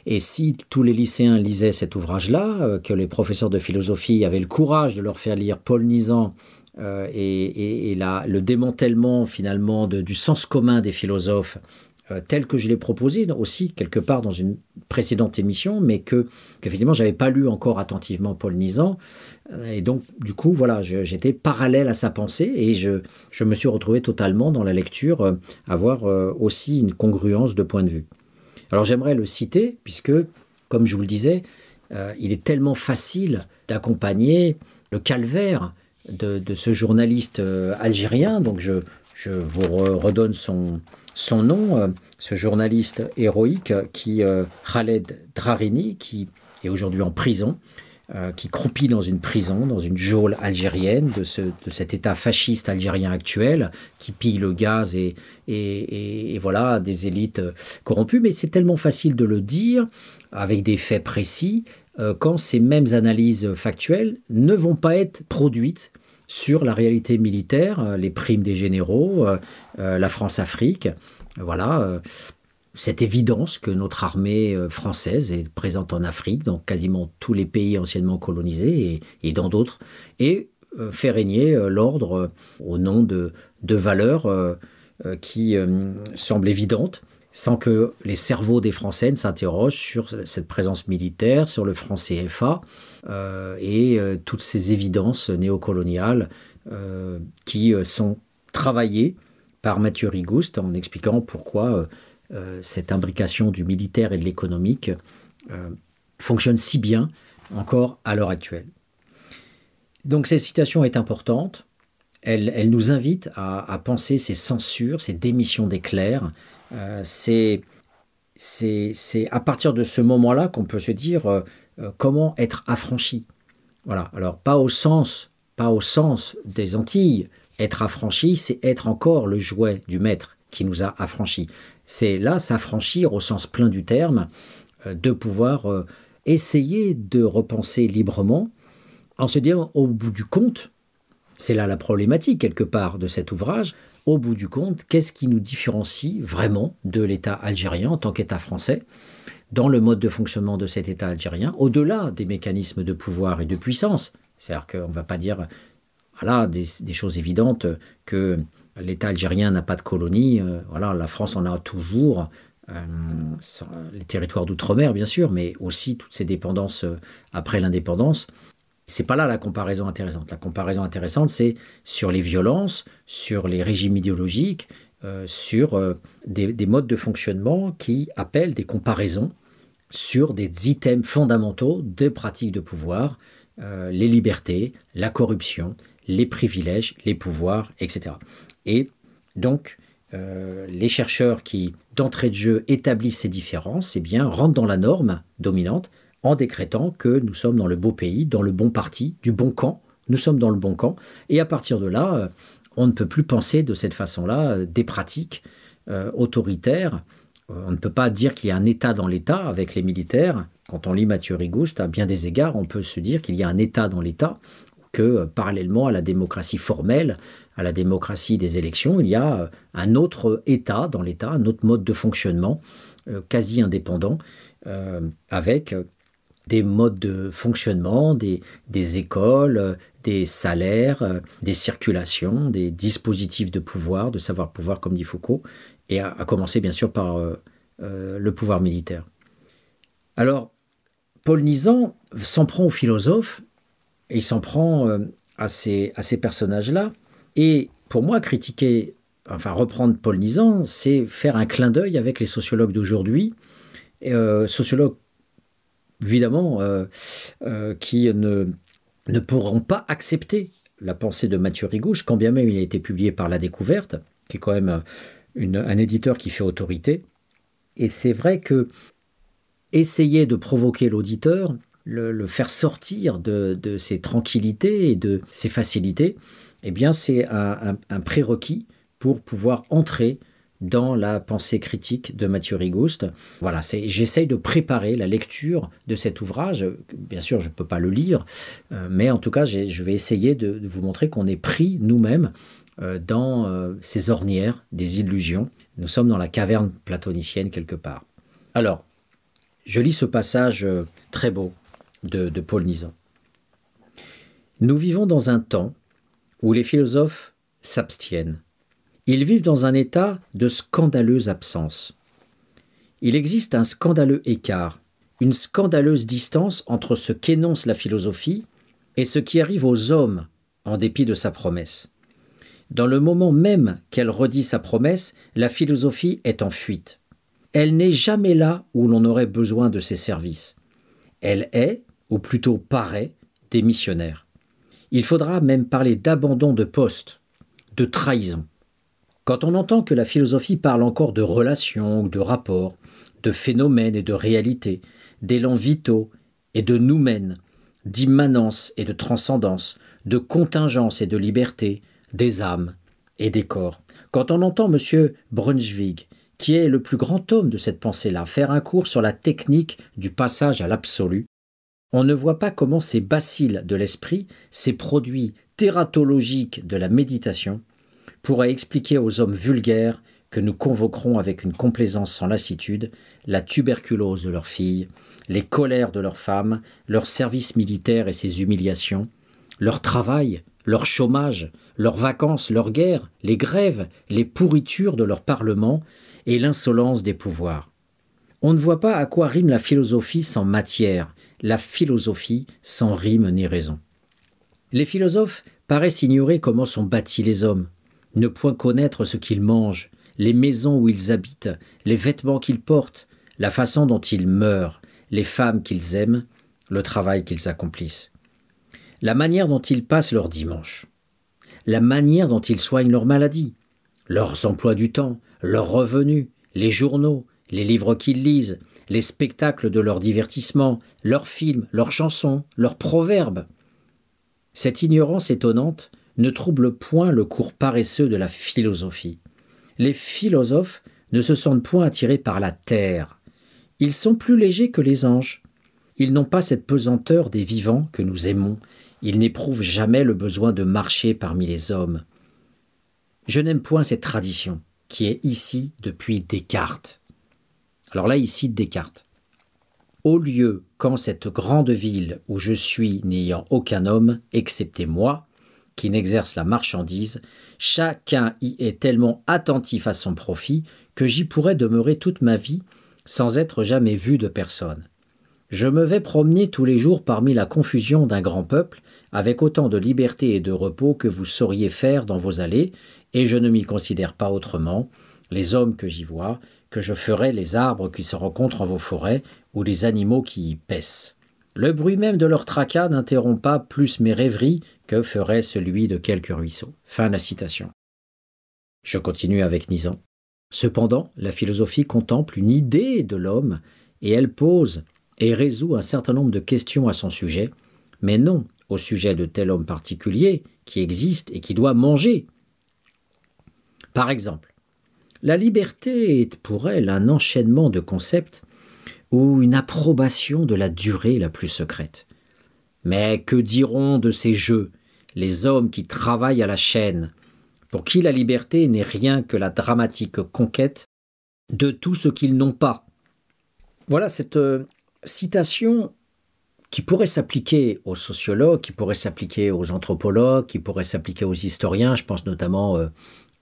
Et si tous les lycéens lisaient cet ouvrage-là, euh, que les professeurs de philosophie avaient le courage de leur faire lire Paul Nizan euh, et, le démantèlement finalement du sens commun des philosophes, euh, tel que je l'ai proposé aussi quelque part dans une précédente émission, mais que qu'effectivement j'avais pas lu encore attentivement Paul Nizan, et donc du coup voilà, j'étais parallèle à sa pensée et je, je me suis retrouvé totalement dans la lecture avoir aussi une congruence de point de vue. Alors j'aimerais le citer, puisque, comme je vous le disais, euh, il est tellement facile d'accompagner le calvaire de, ce journaliste euh, algérien. Donc je, vous redonne son, son nom, euh, ce journaliste héroïque qui, Khaled Drarini, qui est aujourd'hui en prison euh, qui croupit dans une prison, dans une geôle algérienne de, ce, cet État fasciste algérien actuel, qui pille le gaz et, et, voilà des élites euh, corrompues. Mais c'est tellement facile de le dire avec des faits précis euh, quand ces mêmes analyses factuelles ne vont pas être produites sur la réalité militaire, les primes des généraux, la France-Afrique. Voilà, cette évidence que notre armée euh, française est présente en Afrique, dans quasiment tous les pays anciennement colonisés et, dans d'autres, et euh, fait régner euh, l'ordre au nom de, de valeurs qui semblent évidentes, sans que les cerveaux des Français ne s'interrogent sur cette présence militaire, sur le franc CFA et toutes ces évidences néocoloniales qui sont travaillées par Mathieu Rigouste en expliquant pourquoi euh, cette imbrication du militaire et de l'économique euh, fonctionne si bien encore à l'heure actuelle. Donc cette citation est importante. Elle, nous invite à, penser ces censures, ces démissions d'éclairs. Euh, c'est à partir de ce moment-là qu'on peut se dire comment être affranchi. Voilà. Alors pas au sens, pas au sens des Antilles. Être affranchi, c'est être encore le jouet du maître qui nous a affranchis c'est là s'affranchir au sens plein du terme, euh, de pouvoir euh, essayer de repenser librement, en se disant au bout du compte, c'est là la problématique quelque part de cet ouvrage, au bout du compte, qu'est-ce qui nous différencie vraiment de l'État algérien en tant qu'État français dans le mode de fonctionnement de cet État algérien, au-delà des mécanismes de pouvoir et de puissance? C'est-à-dire qu'on ne va pas dire voilà, des, choses évidentes que l'État algérien n'a pas de colonie. Euh, voilà, la France en a toujours. Euh, les territoires d'outre-mer, bien sûr, mais aussi toutes ces dépendances euh, après l'indépendance. C'est pas là la comparaison intéressante. La comparaison intéressante, c'est sur les violences, sur les régimes idéologiques, sur des, des, modes de fonctionnement qui appellent des comparaisons sur des items fondamentaux des pratiques de pouvoir, les libertés, la corruption, les privilèges, les pouvoirs, etc. Et donc, euh, les chercheurs qui, d'entrée de jeu, établissent ces différences, eh bien, rentrent dans la norme dominante en décrétant que nous sommes dans le beau pays, dans le bon parti, du bon camp. Nous sommes dans le bon camp. Et à partir de là, euh, on ne peut plus penser de cette façon-là euh, des pratiques autoritaires. On ne peut pas dire qu'il y a un État dans l'État avec les militaires. Quand on lit Mathieu Rigouste, à bien des égards, on peut se dire qu'il y a un État dans l'État que parallèlement à la démocratie formelle, à la démocratie des élections, il y a euh, un autre État dans l'État, un autre mode de fonctionnement euh, quasi indépendant, euh, avec des modes de fonctionnement, des, écoles, des salaires, des circulations, des dispositifs de pouvoir, de savoir pouvoir, comme dit Foucault, et à, commencer bien sûr par euh, le pouvoir militaire. Alors, Paul Nizan s'en prend aux philosophes, il s'en prend euh, à ces, à ces personnages-là. Et pour moi, critiquer, enfin reprendre Paul Nizan, c'est faire un clin d'œil avec les sociologues d'aujourd'hui, euh, sociologues évidemment euh, qui ne, ne pourront pas accepter la pensée de Mathieu Rigouche, quand bien même il a été publié par La Découverte, qui est quand même un éditeur qui fait autorité. Et c'est vrai que essayer de provoquer l'auditeur, le, faire sortir de, de ses tranquillités et de ses facilités, eh bien c'est un, prérequis pour pouvoir entrer dans la pensée critique de Mathieu Rigouste. Voilà, j'essaye de préparer la lecture de cet ouvrage. Bien sûr, je ne peux pas le lire, euh, mais en tout cas, je vais essayer de, vous montrer qu'on est pris nous-mêmes euh, dans euh, ces ornières des illusions. Nous sommes dans la caverne platonicienne quelque part. Alors, je lis ce passage très beau de, de Paul Nizan. Nous vivons dans un temps où les philosophes s'abstiennent. Ils vivent dans un état de scandaleuse absence. Il existe un scandaleux écart, une scandaleuse distance entre ce qu'énonce la philosophie et ce qui arrive aux hommes en dépit de sa promesse. Dans le moment même qu'elle redit sa promesse, la philosophie est en fuite. Elle n'est jamais là où l'on aurait besoin de ses services. Elle est, ou plutôt paraît, démissionnaire. Il faudra même parler d'abandon de poste, de trahison. Quand on entend que la philosophie parle encore de relations ou de rapports, de phénomènes et de réalités, d'élans vitaux et de noumènes, d'immanence et de transcendance, de contingence et de liberté, des âmes et des corps. Quand on entend M. Brunswick, qui est le plus grand homme de cette pensée-là, faire un cours sur la technique du passage à l'absolu, on ne voit pas comment ces bacilles de l'esprit, ces produits tératologiques de la méditation, pourraient expliquer aux hommes vulgaires que nous convoquerons avec une complaisance sans lassitude la tuberculose de leurs filles, les colères de leurs femmes, leur service militaire et ses humiliations, leur travail, leur chômage, leurs vacances, leurs guerres, les grèves, les pourritures de leur parlement et l'insolence des pouvoirs. On ne voit pas à quoi rime la philosophie sans matière, la philosophie sans rime ni raison. Les philosophes paraissent ignorer comment sont bâtis les hommes, ne point connaître ce qu'ils mangent, les maisons où ils habitent, les vêtements qu'ils portent, la façon dont ils meurent, les femmes qu'ils aiment, le travail qu'ils accomplissent, la manière dont ils passent leur dimanche, la manière dont ils soignent leur maladie, leurs emplois du temps, leurs revenus, les journaux, les livres qu'ils lisent, les spectacles de leur divertissement, leurs films, leurs chansons, leurs proverbes. Cette ignorance étonnante ne trouble point le cours paresseux de la philosophie. Les philosophes ne se sentent point attirés par la terre. Ils sont plus légers que les anges. Ils n'ont pas cette pesanteur des vivants que nous aimons. Ils n'éprouvent jamais le besoin de marcher parmi les hommes. Je n'aime point cette tradition qui est ici depuis Descartes. Alors là, ici Descartes. Au lieu qu'en cette grande ville où je suis n'ayant aucun homme, excepté moi, qui n'exerce la marchandise, chacun y est tellement attentif à son profit que j'y pourrais demeurer toute ma vie sans être jamais vu de personne. Je me vais promener tous les jours parmi la confusion d'un grand peuple, avec autant de liberté et de repos que vous sauriez faire dans vos allées, et je ne m'y considère pas autrement, les hommes que j'y vois, que je ferai les arbres qui se rencontrent en vos forêts, ou les animaux qui y paissent. Le bruit même de leur tracas n'interrompt pas plus mes rêveries que ferait celui de quelques ruisseaux. Fin de la citation. Je continue avec Nizan. Cependant, la philosophie contemple une idée de l'homme, et elle pose et résout un certain nombre de questions à son sujet, mais non au sujet de tel homme particulier qui existe et qui doit manger. Par exemple, la liberté est pour elle un enchaînement de concepts ou une approbation de la durée la plus secrète. Mais que diront de ces jeux les hommes qui travaillent à la chaîne, pour qui la liberté n'est rien que la dramatique conquête de tout ce qu'ils n'ont pas? Voilà cette euh, citation qui pourrait s'appliquer aux sociologues, qui pourrait s'appliquer aux anthropologues, qui pourrait s'appliquer aux historiens, je pense notamment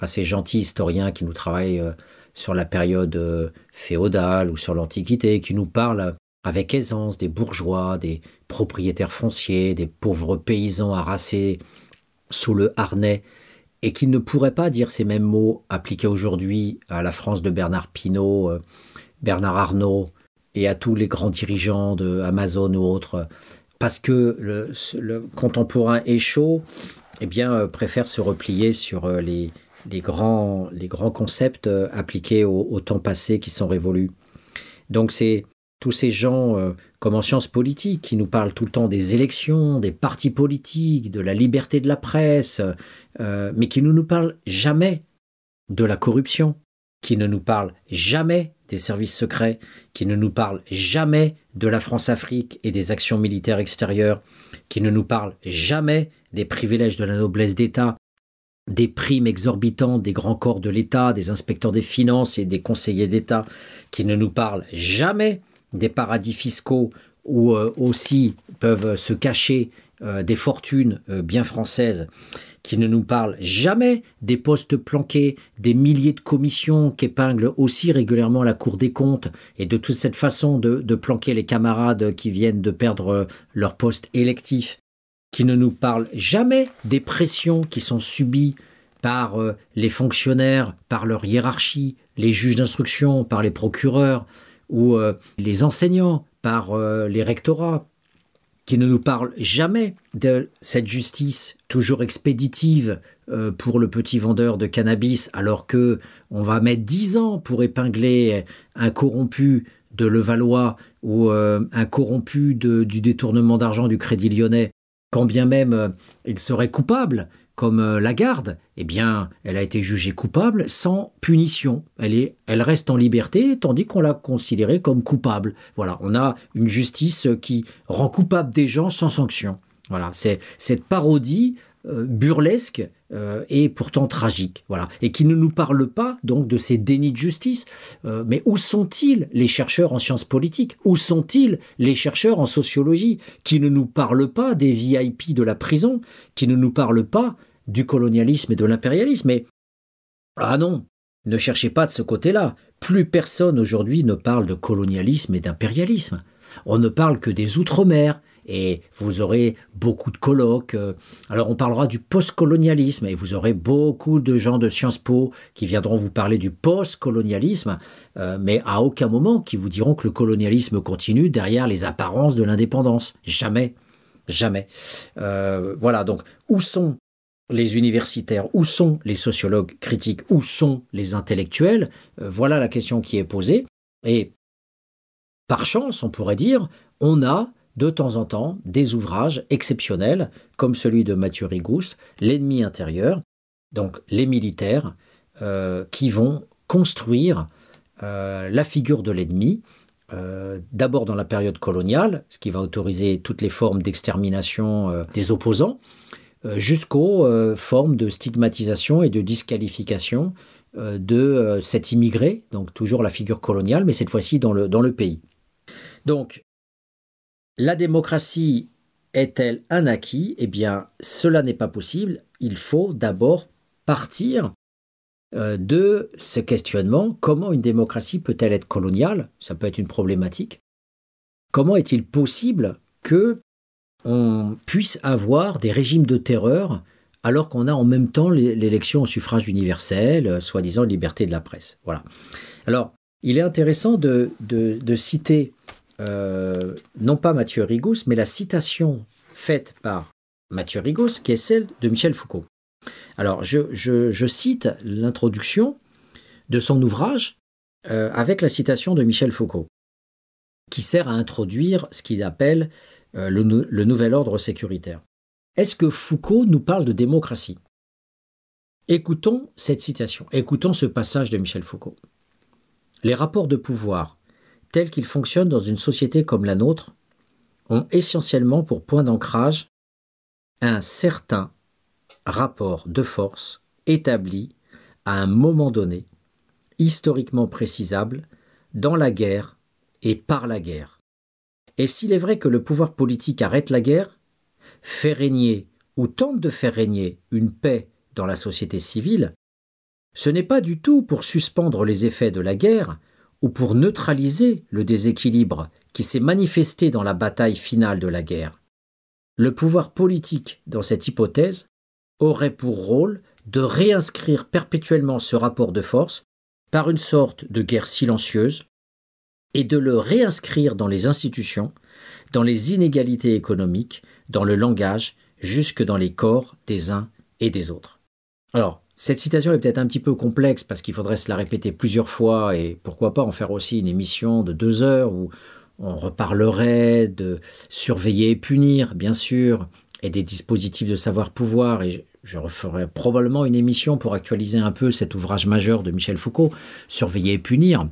euh, à ces gentils historiens qui nous travaillent euh, sur la période euh, féodale ou sur l'Antiquité, qui nous parlent avec aisance des bourgeois, des propriétaires fonciers, des pauvres paysans harassés sous le harnais, et qui ne pourraient pas dire ces mêmes mots appliqués aujourd'hui à la France de Bernard Pinault, euh, Bernard Arnault et à tous les grands dirigeants de Amazon ou autres, parce que le, contemporain chaud, eh bien, euh, préfère se replier sur euh, les, les, grands, les grands concepts appliqués au, au temps passé qui sont révolus. Donc c'est tous ces gens euh, comme en sciences politiques qui nous parlent tout le temps des élections, des partis politiques, de la liberté de la presse, euh, mais qui ne nous parlent jamais de la corruption, qui ne nous parlent jamais des services secrets, qui ne nous parlent jamais de la France-Afrique et des actions militaires extérieures, qui ne nous parlent jamais des privilèges de la noblesse d'État, des primes exorbitantes des grands corps de l'État, des inspecteurs des finances et des conseillers d'État, qui ne nous parlent jamais des paradis fiscaux où euh, aussi peuvent se cacher euh, des fortunes euh, bien françaises qui ne nous parlent jamais des postes planqués, des milliers de commissions qu'épingle aussi régulièrement la Cour des comptes et de toute cette façon de, de planquer les camarades qui viennent de perdre leur poste électif, qui ne nous parlent jamais des pressions qui sont subies par les fonctionnaires, par leur hiérarchie, les juges d'instruction, par les procureurs, ou euh, les enseignants par euh, les rectorats, qui ne nous parlent jamais de cette justice toujours expéditive euh, pour le petit vendeur de cannabis, alors que on va mettre dix ans pour épingler un corrompu de Levallois ou un corrompu du détournement d'argent du Crédit Lyonnais, quand bien même il serait coupable, comme euh, Lagarde, eh bien, elle a été jugée coupable sans punition. Elle, est, elle reste en liberté, tandis qu'on l'a considérée comme coupable. Voilà, on a une justice qui rend coupable des gens sans sanction. Voilà, c'est cette parodie euh, burlesque euh, et pourtant tragique, voilà, et qui ne nous parle pas donc de ces dénis de justice. mais où sont-ils les chercheurs en sciences politiques? Où sont-ils les chercheurs en sociologie qui ne nous parlent pas des VIP de la prison, qui ne nous parlent pas du colonialisme et de l'impérialisme? Mais ah non, ne cherchez pas de ce côté-là. Plus personne aujourd'hui ne parle de colonialisme et d'impérialisme. On ne parle que des outre-mer. Et vous aurez beaucoup de colloques. Euh, alors on parlera du post-colonialisme et vous aurez beaucoup de gens de Sciences Po qui viendront vous parler du post-colonialisme, euh, mais à aucun moment qui vous diront que le colonialisme continue derrière les apparences de l'indépendance. Jamais. Jamais. Euh, voilà, donc où sont les universitaires, où sont les sociologues critiques, où sont les intellectuels? Voilà la question qui est posée. Et par chance, on pourrait dire, on a de temps en temps des ouvrages exceptionnels, comme celui de Mathieu Rigouste, L'ennemi intérieur, donc les militaires, euh, qui vont construire euh, la figure de l'ennemi, d'abord dans la période coloniale, ce qui va autoriser toutes les formes d'extermination des opposants, euh, jusqu'aux euh, formes de stigmatisation et de disqualification euh, de cet immigré, donc toujours la figure coloniale, mais cette fois-ci dans le, dans le pays. Donc, la démocratie est-elle un acquis? Eh bien, cela n'est pas possible. Il faut d'abord partir de ce questionnement. Comment une démocratie peut-elle être coloniale? Ça peut être une problématique. Comment est-il possible que on puisse avoir des régimes de terreur alors qu'on a en même temps l'élection au suffrage universel, euh, soi-disant liberté de la presse? Voilà. Alors, il est intéressant de, citer, euh, non pas Mathieu Rigous, mais la citation faite par Mathieu Rigous, qui est celle de Michel Foucault. Alors, je, cite l'introduction de son ouvrage euh, avec la citation de Michel Foucault, qui sert à introduire ce qu'il appelle euh, le, nouvel ordre sécuritaire. Est-ce que Foucault nous parle de démocratie? Écoutons cette citation, écoutons ce passage de Michel Foucault. Les rapports de pouvoir, tels qu'ils fonctionnent dans une société comme la nôtre, ont essentiellement pour point d'ancrage un certain rapport de force établi à un moment donné, historiquement précisable, dans la guerre et par la guerre. Et s'il est vrai que le pouvoir politique arrête la guerre, fait régner ou tente de faire régner une paix dans la société civile, ce n'est pas du tout pour suspendre les effets de la guerre ou pour neutraliser le déséquilibre qui s'est manifesté dans la bataille finale de la guerre. Le pouvoir politique, dans cette hypothèse, aurait pour rôle de réinscrire perpétuellement ce rapport de force par une sorte de guerre silencieuse et de le réinscrire dans les institutions, dans les inégalités économiques, dans le langage, jusque dans les corps des uns et des autres. Alors, cette citation est peut-être un petit peu complexe parce qu'il faudrait se la répéter plusieurs fois et pourquoi pas en faire aussi une émission de deux heures où on reparlerait de surveiller et punir, bien sûr, et des dispositifs de savoir-pouvoir. Et je referai probablement une émission pour actualiser un peu cet ouvrage majeur de Michel Foucault, Surveiller et punir,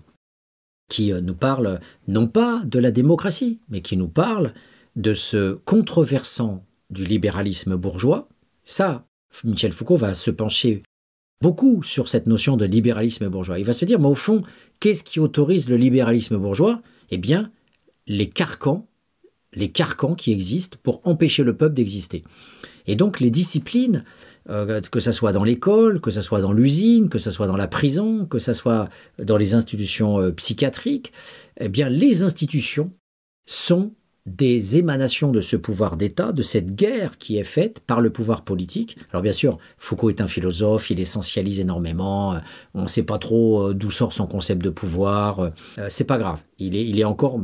qui euh, nous parle non pas de la démocratie, mais qui nous parle de ce contreversant du libéralisme bourgeois. Ça, Michel Foucault va se pencher beaucoup sur cette notion de libéralisme bourgeois. Il va se dire, mais au fond, qu'est-ce qui autorise le libéralisme bourgeois? Eh bien, les carcans, les carcans qui existent pour empêcher le peuple d'exister. Et donc les disciplines, euh, que ce soit dans l'école, que ce soit dans l'usine, que ce soit dans la prison, que ce soit dans les institutions euh, psychiatriques, eh bien les institutions sont des émanations de ce pouvoir d'État, de cette guerre qui est faite par le pouvoir politique. Alors bien sûr, Foucault est un philosophe, il essentialise énormément, euh, on ne sait pas trop euh, d'où sort son concept de pouvoir, euh, c'est pas grave, il est, il est encore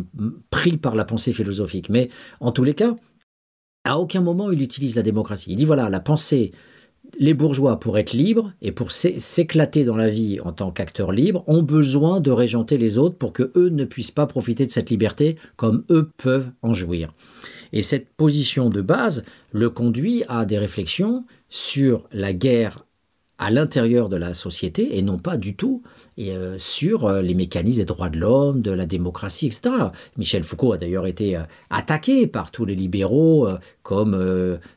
pris par la pensée philosophique. Mais en tous les cas, à aucun moment il utilise la démocratie. Il dit voilà, la pensée les bourgeois, pour être libres et pour s'éclater dans la vie en tant qu'acteurs libres, ont besoin de régenter les autres pour que eux ne puissent pas profiter de cette liberté comme eux peuvent en jouir. Et cette position de base le conduit à des réflexions sur la guerre à l'intérieur de la société et non pas du tout euh, sur euh, les mécanismes des droits de l'homme, de la démocratie, etc. Michel Foucault a d'ailleurs été euh, attaqué par tous les libéraux, comme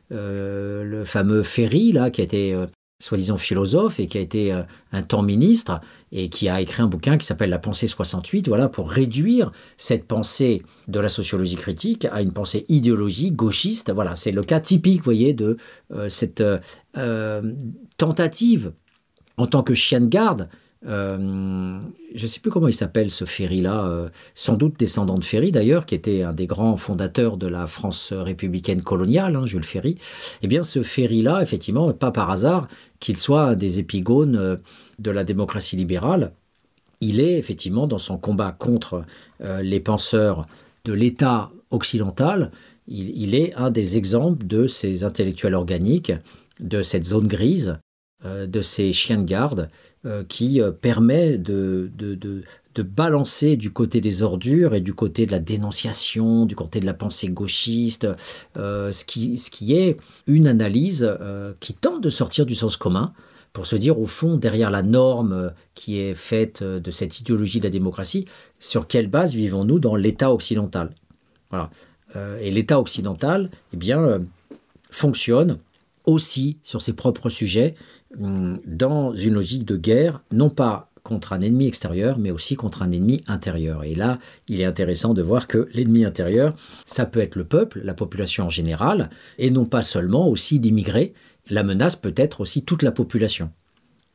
le fameux Ferry, là, qui a été soi-disant philosophe et qui a été un temps ministre et qui a écrit un bouquin qui s'appelle La pensée 68, voilà, pour réduire cette pensée de la sociologie critique à une pensée idéologique, gauchiste. Voilà, c'est le cas typique, voyez, de cette tentative en tant que chien de garde euh, je ne sais plus comment il s'appelle ce Ferry-là, euh, sans doute descendant de Ferry d'ailleurs, qui était un des grands fondateurs de la France républicaine coloniale, hein, Jules Ferry. Eh bien, ce Ferry-là, effectivement, pas par hasard qu'il soit un des épigones euh, de la démocratie libérale, il est effectivement dans son combat contre les penseurs de l'État occidental, il, est un des exemples de ces intellectuels organiques, de cette zone grise, de ces chiens de garde qui euh, permet de, de, de, balancer du côté des ordures et du côté de la dénonciation, du côté de la pensée gauchiste, euh, ce, qui, ce qui est une analyse qui tente de sortir du sens commun pour se dire au fond, derrière la norme qui est faite de cette idéologie de la démocratie, sur quelle base vivons-nous dans l'État occidental? Voilà. Et l'État occidental, eh bien, fonctionne aussi sur ses propres sujets, dans une logique de guerre, non pas contre un ennemi extérieur, mais aussi contre un ennemi intérieur. Et là, il est intéressant de voir que l'ennemi intérieur, ça peut être le peuple, la population en général, et non pas seulement aussi l'immigré. La menace peut être aussi toute la population.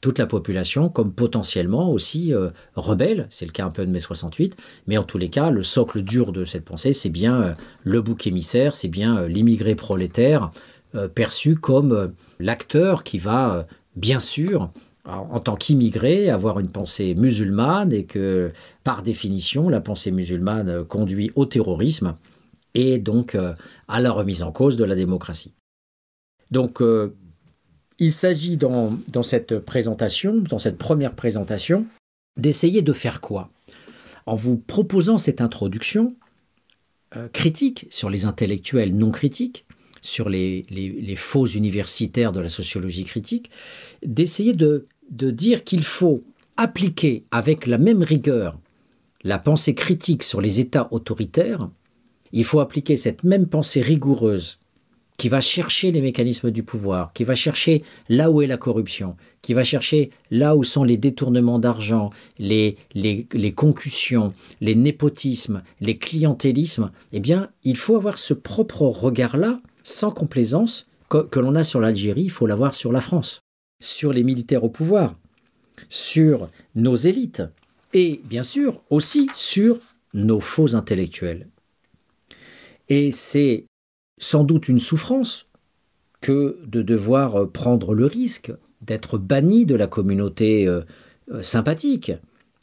Toute la population comme potentiellement aussi euh, rebelle, c'est le cas un peu de mai 68, mais en tous les cas, le socle dur de cette pensée, c'est bien euh, le bouc émissaire, c'est bien euh, l'immigré prolétaire, perçu comme l'acteur qui va, bien sûr, en tant qu'immigré, avoir une pensée musulmane et que, par définition, la pensée musulmane conduit au terrorisme et donc à la remise en cause de la démocratie. Donc, il s'agit dans, cette présentation, dans cette première présentation, d'essayer de faire quoi? En vous proposant cette introduction critique sur les intellectuels non critiques, sur les, faux universitaires de la sociologie critique, d'essayer de, dire qu'il faut appliquer avec la même rigueur la pensée critique sur les États autoritaires, il faut appliquer cette même pensée rigoureuse qui va chercher les mécanismes du pouvoir, qui va chercher là où est la corruption, qui va chercher là où sont les détournements d'argent, les, concussions, les népotismes, les clientélismes, eh bien, il faut avoir ce propre regard-là sans complaisance que, l'on a sur l'Algérie, il faut l'avoir sur la France, sur les militaires au pouvoir. sur nos élites et bien sûr aussi sur nos faux intellectuels. Et c'est sans doute une souffrance que de devoir prendre le risque d'être banni de la communauté euh, euh, sympathique,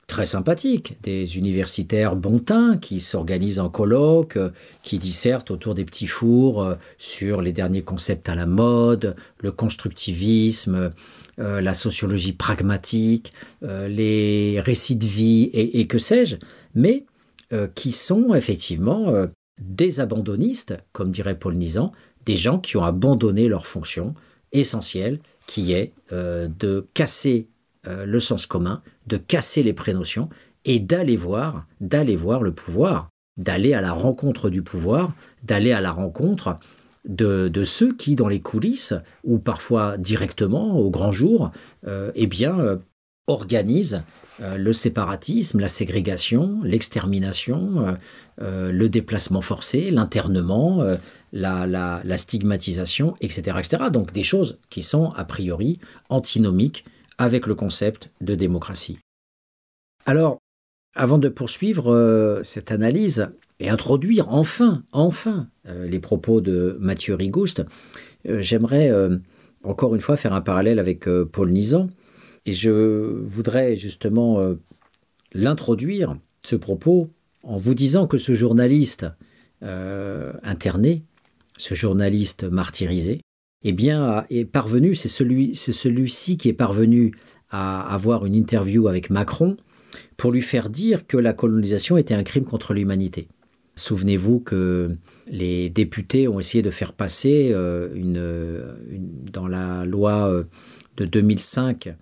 très sympathique, des universitaires bontins qui s'organisent en colloques, euh, qui dissertent autour des petits fours sur les derniers concepts à la mode, le constructivisme, la sociologie pragmatique, les récits de vie et, que sais-je, mais qui sont effectivement des abandonnistes, comme dirait Paul Nizan, des gens qui ont abandonné leur fonction essentielle qui est euh, de casser euh, le sens commun, de casser les prénotions et d'aller voir, d'aller voir le pouvoir, d'aller à la rencontre du pouvoir, d'aller à la rencontre de, ceux qui, dans les coulisses, ou parfois directement, au grand jour, euh, eh bien, organisent le séparatisme, la ségrégation, l'extermination, le déplacement forcé, l'internement, la, stigmatisation, etc., etc. Donc des choses qui sont a priori antinomiques avec le concept de démocratie. Alors, avant de poursuivre euh, cette analyse et introduire enfin, enfin, euh, les propos de Mathieu Rigouste, euh, j'aimerais encore une fois faire un parallèle avec Paul Nizan, et je voudrais justement l'introduire, ce propos, en vous disant que ce journaliste interné, ce journaliste martyrisé, eh bien, est parvenu, c'est celui, c'est celui-ci qui est parvenu à avoir une interview avec Macron pour lui faire dire que la colonisation était un crime contre l'humanité. Souvenez-vous que les députés ont essayé de faire passer euh, une, dans la loi euh, de 2005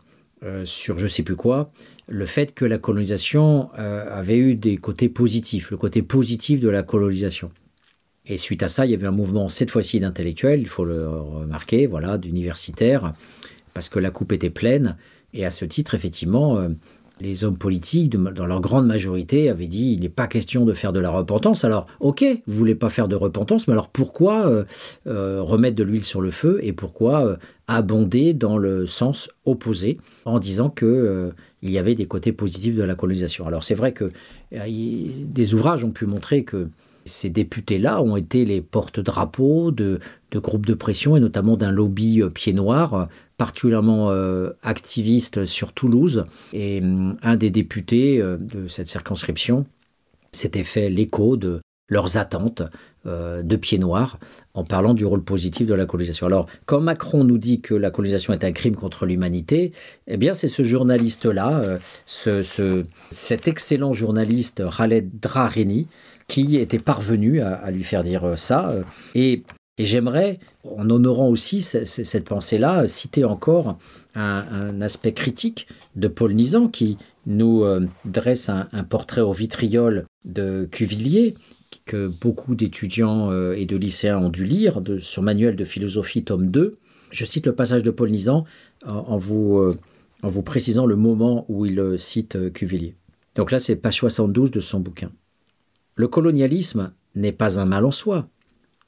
euh, sur je sais plus quoi, le fait que la colonisation avait eu des côtés positifs, le côté positif de la colonisation. Et suite à ça, il y avait un mouvement, cette fois-ci d'intellectuels, il faut le remarquer, voilà, d'universitaires, parce que la coupe était pleine. Et à ce titre, effectivement, euh, les hommes politiques, dans leur grande majorité, avaient dit il n'est pas question de faire de la repentance. Alors, ok, vous voulez pas faire de repentance, mais alors pourquoi euh, euh, remettre de l'huile sur le feu et pourquoi abonder dans le sens opposé en disant que il y avait des côtés positifs de la colonisation? Alors, c'est vrai que des ouvrages ont pu montrer que ces députés-là ont été les porte-drapeaux de, groupes de pression et notamment d'un lobby euh, pied noir euh, particulièrement euh, activiste sur Toulouse. Et hum, un des députés de cette circonscription s'était fait l'écho de leurs attentes de pied noir en parlant du rôle positif de la colonisation. Alors, quand Macron nous dit que la colonisation est un crime contre l'humanité, eh bien, c'est ce journaliste-là, ce, cet excellent journaliste Khaled Drareni, qui était parvenu à, lui faire dire euh, ça. Euh, et, j'aimerais, en honorant aussi cette pensée-là, citer encore un, aspect critique de Paul Nizan qui nous euh, dresse un, portrait au vitriol de Cuvillier que beaucoup d'étudiants et de lycéens ont dû lire sur Manuel de philosophie tome 2. Je cite le passage de Paul Nizan en, vous, en vous précisant le moment où il cite Cuvillier. Donc là, c'est page 72 de son bouquin. Le colonialisme n'est pas un mal en soi.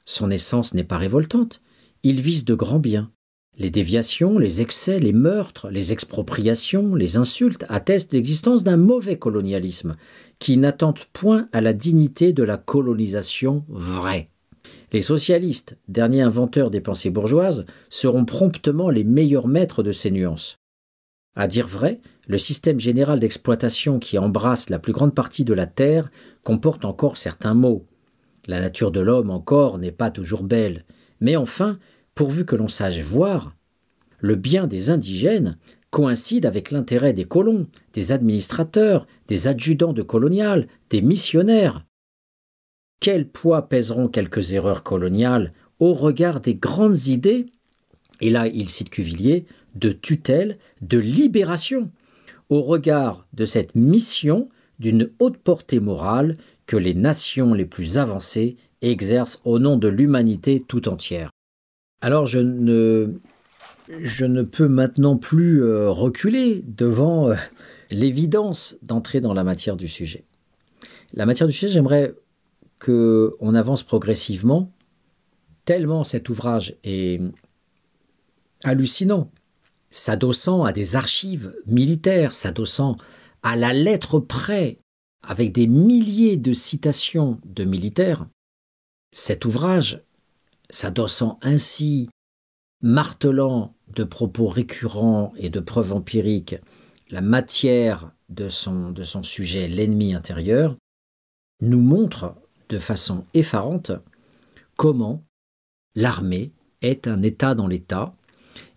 Son essence n'est pas révoltante. Il vise de grands biens. Les déviations, les excès, les meurtres, les expropriations, les insultes attestent l'existence d'un mauvais colonialisme qui n'attente point à la dignité de la colonisation vraie. Les socialistes, derniers inventeurs des pensées bourgeoises, seront promptement les meilleurs maîtres de ces nuances. À dire vrai, le système général d'exploitation qui embrasse la plus grande partie de la terre comporte encore certains maux. La nature de l'homme encore n'est pas toujours belle, mais enfin, pourvu que l'on sache voir, le bien des indigènes coïncide avec l'intérêt des colons, des administrateurs, des adjudants de colonial, des missionnaires. Quel poids pèseront quelques erreurs coloniales au regard des grandes idées, et là il cite Cuvillier, de tutelle, de libération au regard de cette mission d'une haute portée morale que les nations les plus avancées exercent au nom de l'humanité tout entière. Alors je ne, peux maintenant plus euh, reculer devant euh, l'évidence d'entrer dans la matière du sujet. La matière du sujet, j'aimerais qu'on avance progressivement, tellement cet ouvrage est hallucinant, s'adossant à des archives militaires, s'adossant à la lettre près, avec des milliers de citations de militaires, cet ouvrage, s'adossant ainsi, martelant de propos récurrents et de preuves empiriques la matière de son, de son sujet, l'ennemi intérieur, nous montre de façon effarante comment l'armée est un État dans l'État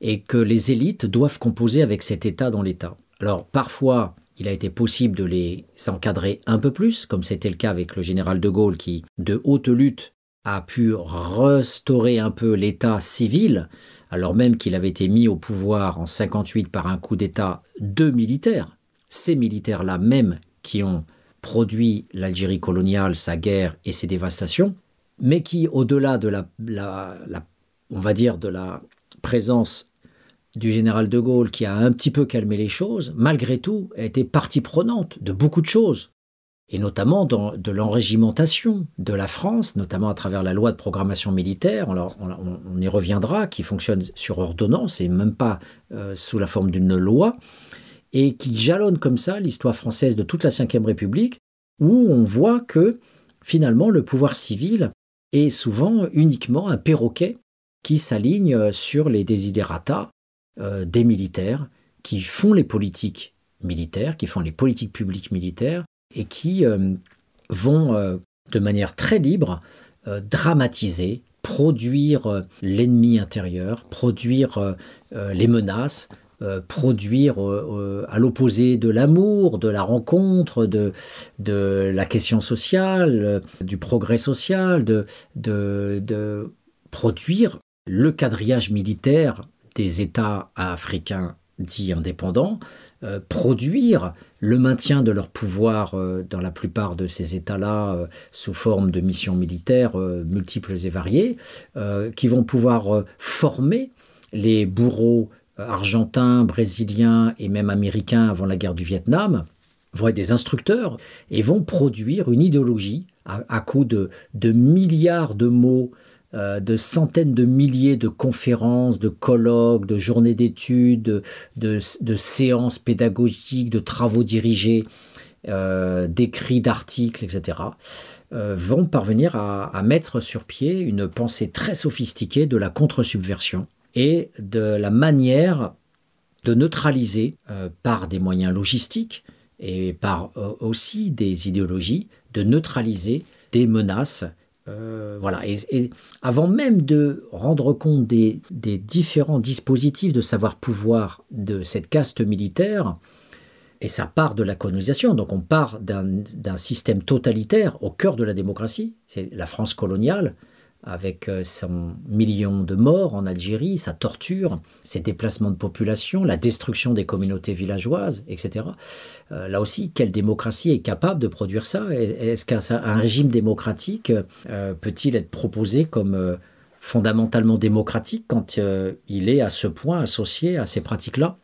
et que les élites doivent composer avec cet État dans l'État. Alors parfois, il a été possible de les encadrer un peu plus, comme c'était le cas avec le général de Gaulle qui, de haute lutte, a pu restaurer un peu l'État civil, alors même qu'il avait été mis au pouvoir en 58 par un coup d'État de militaires, ces militaires-là même qui ont produit l'Algérie coloniale, sa guerre et ses dévastations, mais qui, au-delà de la, la, la, on va dire, de la présence du général de Gaulle qui a un petit peu calmé les choses, malgré tout, a été partie prenante de beaucoup de choses, et notamment de l'enrégimentation de la France, notamment à travers la loi de programmation militaire, on y reviendra, qui fonctionne sur ordonnance et même pas euh, sous la forme d'une loi, et qui jalonne comme ça l'histoire française de toute la Ve République, où on voit que finalement le pouvoir civil est souvent uniquement un perroquet qui s'aligne sur les desiderata euh, des militaires, qui font les politiques militaires, qui font les politiques publiques militaires, et qui euh, vont euh, de manière très libre euh, dramatiser, produire euh, l'ennemi intérieur, produire euh, euh, les menaces, euh, produire euh, à l'opposé de l'amour, de la rencontre, de, la question sociale, euh, du progrès social, de produire le quadrillage militaire des États africains dits indépendants, euh, produire le maintien de leur pouvoir euh, dans la plupart de ces États-là euh, sous forme de missions militaires multiples et variées, qui vont pouvoir former les bourreaux argentins, brésiliens et même américains avant la guerre du Vietnam, vont être des instructeurs et vont produire une idéologie à, à coup de, milliards de mots de centaines de milliers de conférences, de colloques, de journées d'études, de, séances pédagogiques, de travaux dirigés, euh, d'écrits, d'articles, etc., euh, vont parvenir à, mettre sur pied une pensée très sophistiquée de la contre-subversion et de la manière de neutraliser euh, par des moyens logistiques et par euh, aussi des idéologies, de neutraliser des menaces euh, voilà. Et, avant même de rendre compte des, des différents dispositifs de savoir-pouvoir de cette caste militaire, et ça part de la colonisation, donc on part d'un système totalitaire au cœur de la démocratie, c'est la France coloniale, avec euh, son million de morts en Algérie, sa torture, ses déplacements de population, la destruction des communautés villageoises, etc. Euh, là aussi, quelle démocratie est capable de produire ça? Est-ce qu'un régime démocratique euh, peut-il être proposé comme fondamentalement démocratique quand il est à ce point associé à ces pratiques-là?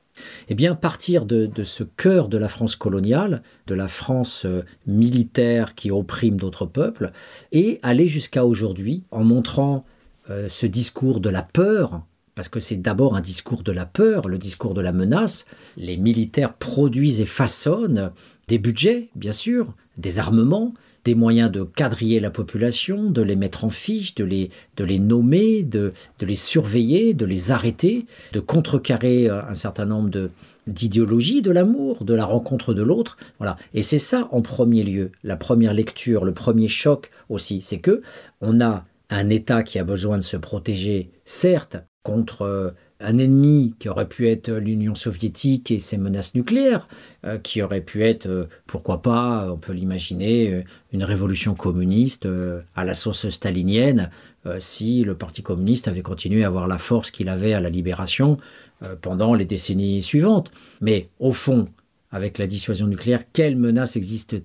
Eh bien, partir de, ce cœur de la France coloniale, de la France euh, militaire qui opprime d'autres peuples, et aller jusqu'à aujourd'hui en montrant euh, ce discours de la peur, parce que c'est d'abord un discours de la peur, le discours de la menace. Les militaires produisent et façonnent des budgets, bien sûr, des armements, des moyens de quadriller la population, de les mettre en fiche, de les, de les nommer, de, de les surveiller, de les arrêter, de contrecarrer euh, un certain nombre de, de l'amour, de la rencontre de l'autre. Voilà. Et c'est ça en premier lieu, la première lecture, le premier choc aussi, c'est que on a un État qui a besoin de se protéger, certes, contre euh, un ennemi qui aurait pu être l'Union soviétique et ses menaces nucléaires, euh, qui aurait pu être, pourquoi pas, on peut l'imaginer, une révolution communiste euh, à la sauce stalinienne, euh, si le Parti communiste avait continué à avoir la force qu'il avait à la libération euh, pendant les décennies suivantes. Mais au fond, avec la dissuasion nucléaire, quelle menace existe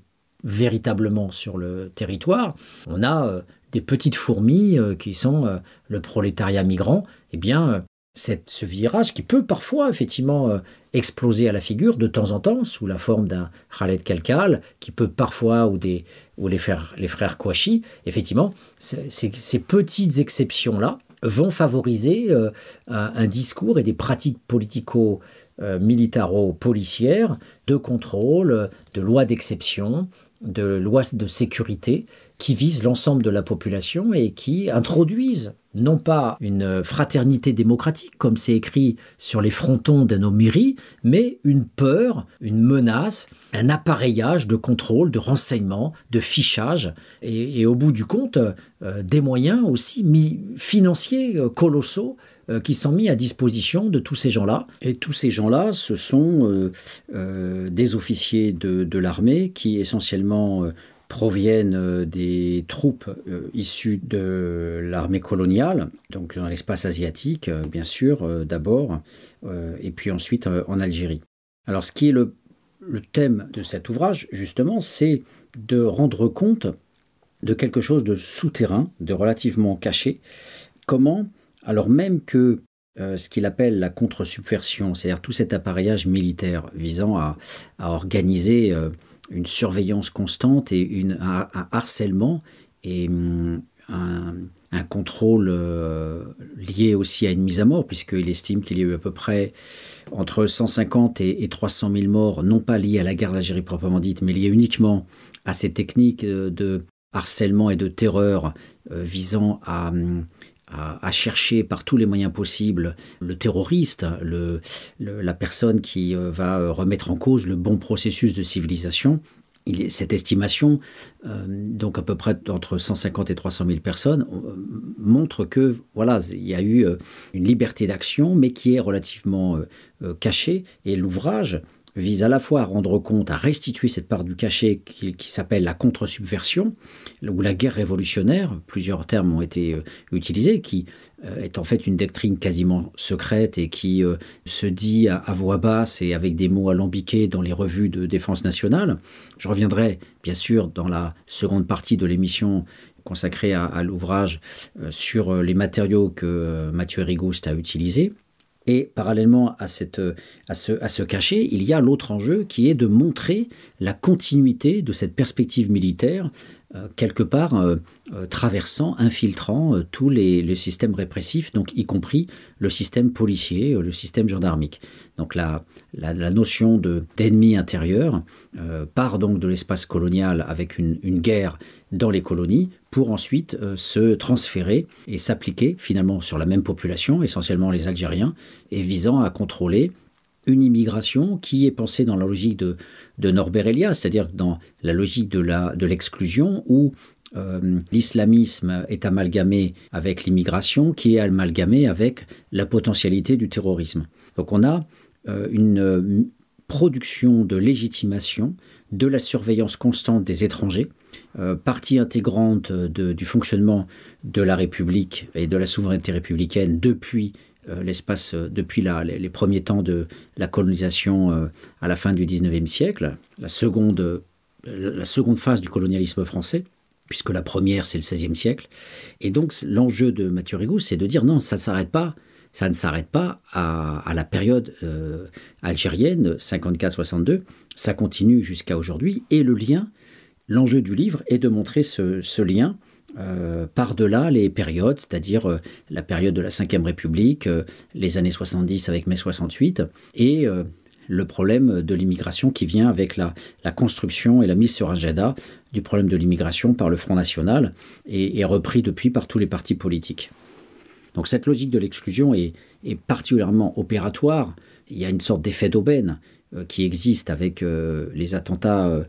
véritablement sur le territoire? On a des petites fourmis qui sont le prolétariat migrant, eh bien, ce virage qui peut parfois effectivement euh, exploser à la figure de temps en temps sous la forme d'un Khaled Kalkal, qui peut parfois, ou, des, ou les, frères, les frères Kouachi, effectivement, ces petites exceptions-là, vont favoriser euh, un, discours et des pratiques politico euh, militaro-policières de contrôle, de lois d'exception, de lois de sécurité qui visent l'ensemble de la population et qui introduisent non pas une fraternité démocratique comme c'est écrit sur les frontons de nos mairies, mais une peur, une menace, un appareillage de contrôle, de renseignement, de fichage et, au bout du compte euh, des moyens aussi financiers euh, colossaux qui sont mis à disposition de tous ces gens-là. Et tous ces gens-là, ce sont euh, euh, des officiers de, l'armée qui essentiellement euh, proviennent euh, des troupes euh, issues de l'armée coloniale, donc dans l'espace asiatique, euh, bien sûr, euh, d'abord, euh, et puis ensuite euh, en Algérie. Alors ce qui est le thème de cet ouvrage, justement, c'est de rendre compte de quelque chose de souterrain, de relativement caché, comment alors même que euh, ce qu'il appelle la contre-subversion, c'est-à-dire tout cet appareillage militaire visant à, organiser euh, une surveillance constante et une, un, harcèlement et hum, un, contrôle euh, lié aussi à une mise à mort, puisqu'il estime qu'il y a eu à peu près entre 150 et, et 300 000 morts, non pas liés à la guerre d'Algérie proprement dite, mais liés uniquement à ces techniques de harcèlement et de terreur visant à, hum, à, chercher par tous les moyens possibles le terroriste, le, la personne qui euh, va remettre en cause le bon processus de civilisation. Cette estimation, euh, donc à peu près entre 150 et 300 000 personnes, euh, montre que voilà, il y a eu euh, une liberté d'action, mais qui est relativement euh, euh, cachée. Et l'ouvrage vise à la fois à rendre compte, à restituer cette part du cachet qui, s'appelle la contre-subversion ou la guerre révolutionnaire, plusieurs termes ont été euh, utilisés, qui euh, est en fait une doctrine quasiment secrète et qui euh, se dit à, voix basse et avec des mots alambiqués dans les revues de défense nationale. Je reviendrai bien sûr dans la seconde partie de l'émission consacrée à, à l'ouvrage sur les matériaux que Mathieu Rigouste a utilisés. Et parallèlement à, cette, à, ce, à cachet, il y a l'autre enjeu qui est de montrer la continuité de cette perspective militaire, euh, quelque part euh, euh, traversant, infiltrant tous les, systèmes répressifs, donc y compris le système policier, le système gendarmique. Donc la, la, la notion d'ennemi intérieur part donc de l'espace colonial avec une, une guerre dans les colonies pour ensuite euh, se transférer et s'appliquer finalement sur la même population, essentiellement les Algériens, et visant à contrôler une immigration qui est pensée dans la logique de, de Norbert Elias, c'est-à-dire dans la logique de l'exclusion de où euh, l'islamisme est amalgamé avec l'immigration qui est amalgamé avec la potentialité du terrorisme. Donc on a euh, une production de légitimation de la surveillance constante des étrangers, euh, partie intégrante du fonctionnement de la République et de la souveraineté républicaine depuis euh, l'espace, euh, depuis les, premiers temps de la colonisation à la fin du 19e siècle, la seconde, la seconde phase du colonialisme français, puisque la première c'est le 16e siècle. Et donc l'enjeu de Mathieu Rigou, c'est de dire non, ça ne s'arrête pas ça ne s'arrête pas à, la période algérienne 54-62, ça continue jusqu'à aujourd'hui et le lien, l'enjeu du livre est de montrer ce, lien euh, par-delà les périodes, c'est-à-dire euh, la période de la Ve République, euh, les années 70 avec mai 68 et le problème de l'immigration qui vient avec la, construction et la mise sur agenda du problème de l'immigration par le Front National et, repris depuis par tous les partis politiques. Donc cette logique de l'exclusion est, est particulièrement opératoire. Il y a une sorte d'effet d'aubaine qui existe avec les attentats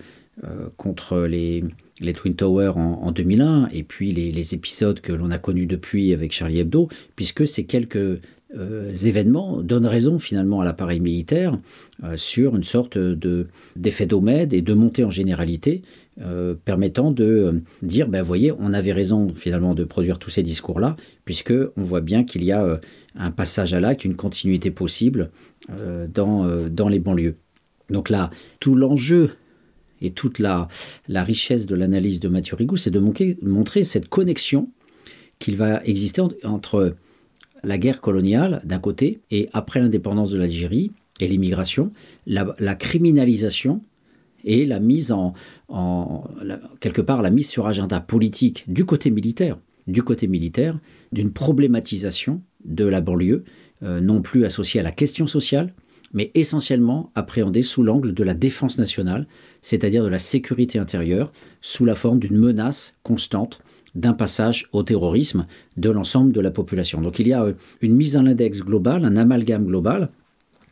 contre les, les Twin Towers en, en 2001 et puis les, les épisodes que l'on a connus depuis avec Charlie Hebdo, puisque ces quelques euh, événements donnent raison finalement à l'appareil militaire euh, sur une sorte de d'effet d'omède et de montée en généralité euh, permettant de euh, dire ben voyez on avait raison finalement de produire tous ces discours là puisque on voit bien qu'il y a euh, un passage à l'acte une continuité possible euh, dans, euh, dans les banlieues. Donc là tout l'enjeu et toute la, richesse de l'analyse de Mathieu Rigou c'est de montrer, cette connexion qu'il va exister entre la guerre coloniale d'un côté et après l'indépendance de l'Algérie et l'immigration, la, criminalisation et la mise en, quelque part la mise sur agenda politique du côté militaire du côté militaire, d'une problématisation de la banlieue, euh, non plus associée à la question sociale, mais essentiellement appréhendée sous l'angle de la défense nationale, c'est-à-dire de la sécurité intérieure, sous la forme d'une menace constante d'un passage au terrorisme de l'ensemble de la population. Donc il y a euh, une mise en index globale, un amalgame global,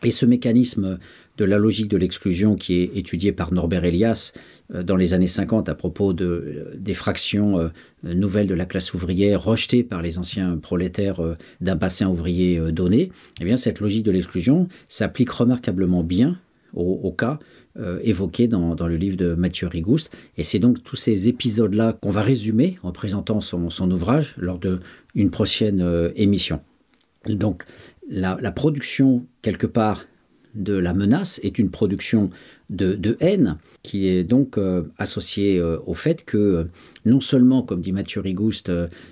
et ce mécanisme de la logique de l'exclusion qui est étudié par Norbert Elias euh, dans les années 50 à propos euh, des fractions nouvelles de la classe ouvrière rejetées par les anciens prolétaires d'un bassin ouvrier donné, eh bien cette logique de l'exclusion s'applique remarquablement bien au cas euh, évoqué dans, dans, le livre de Mathieu Rigouste. Et c'est donc tous ces épisodes-là qu'on va résumer en présentant son, son ouvrage lors d'une prochaine euh, émission. Donc la, la, production, quelque part, de la menace est une production de, de haine qui est donc euh, associée euh, au fait que non seulement, comme dit Mathieu Rigouste,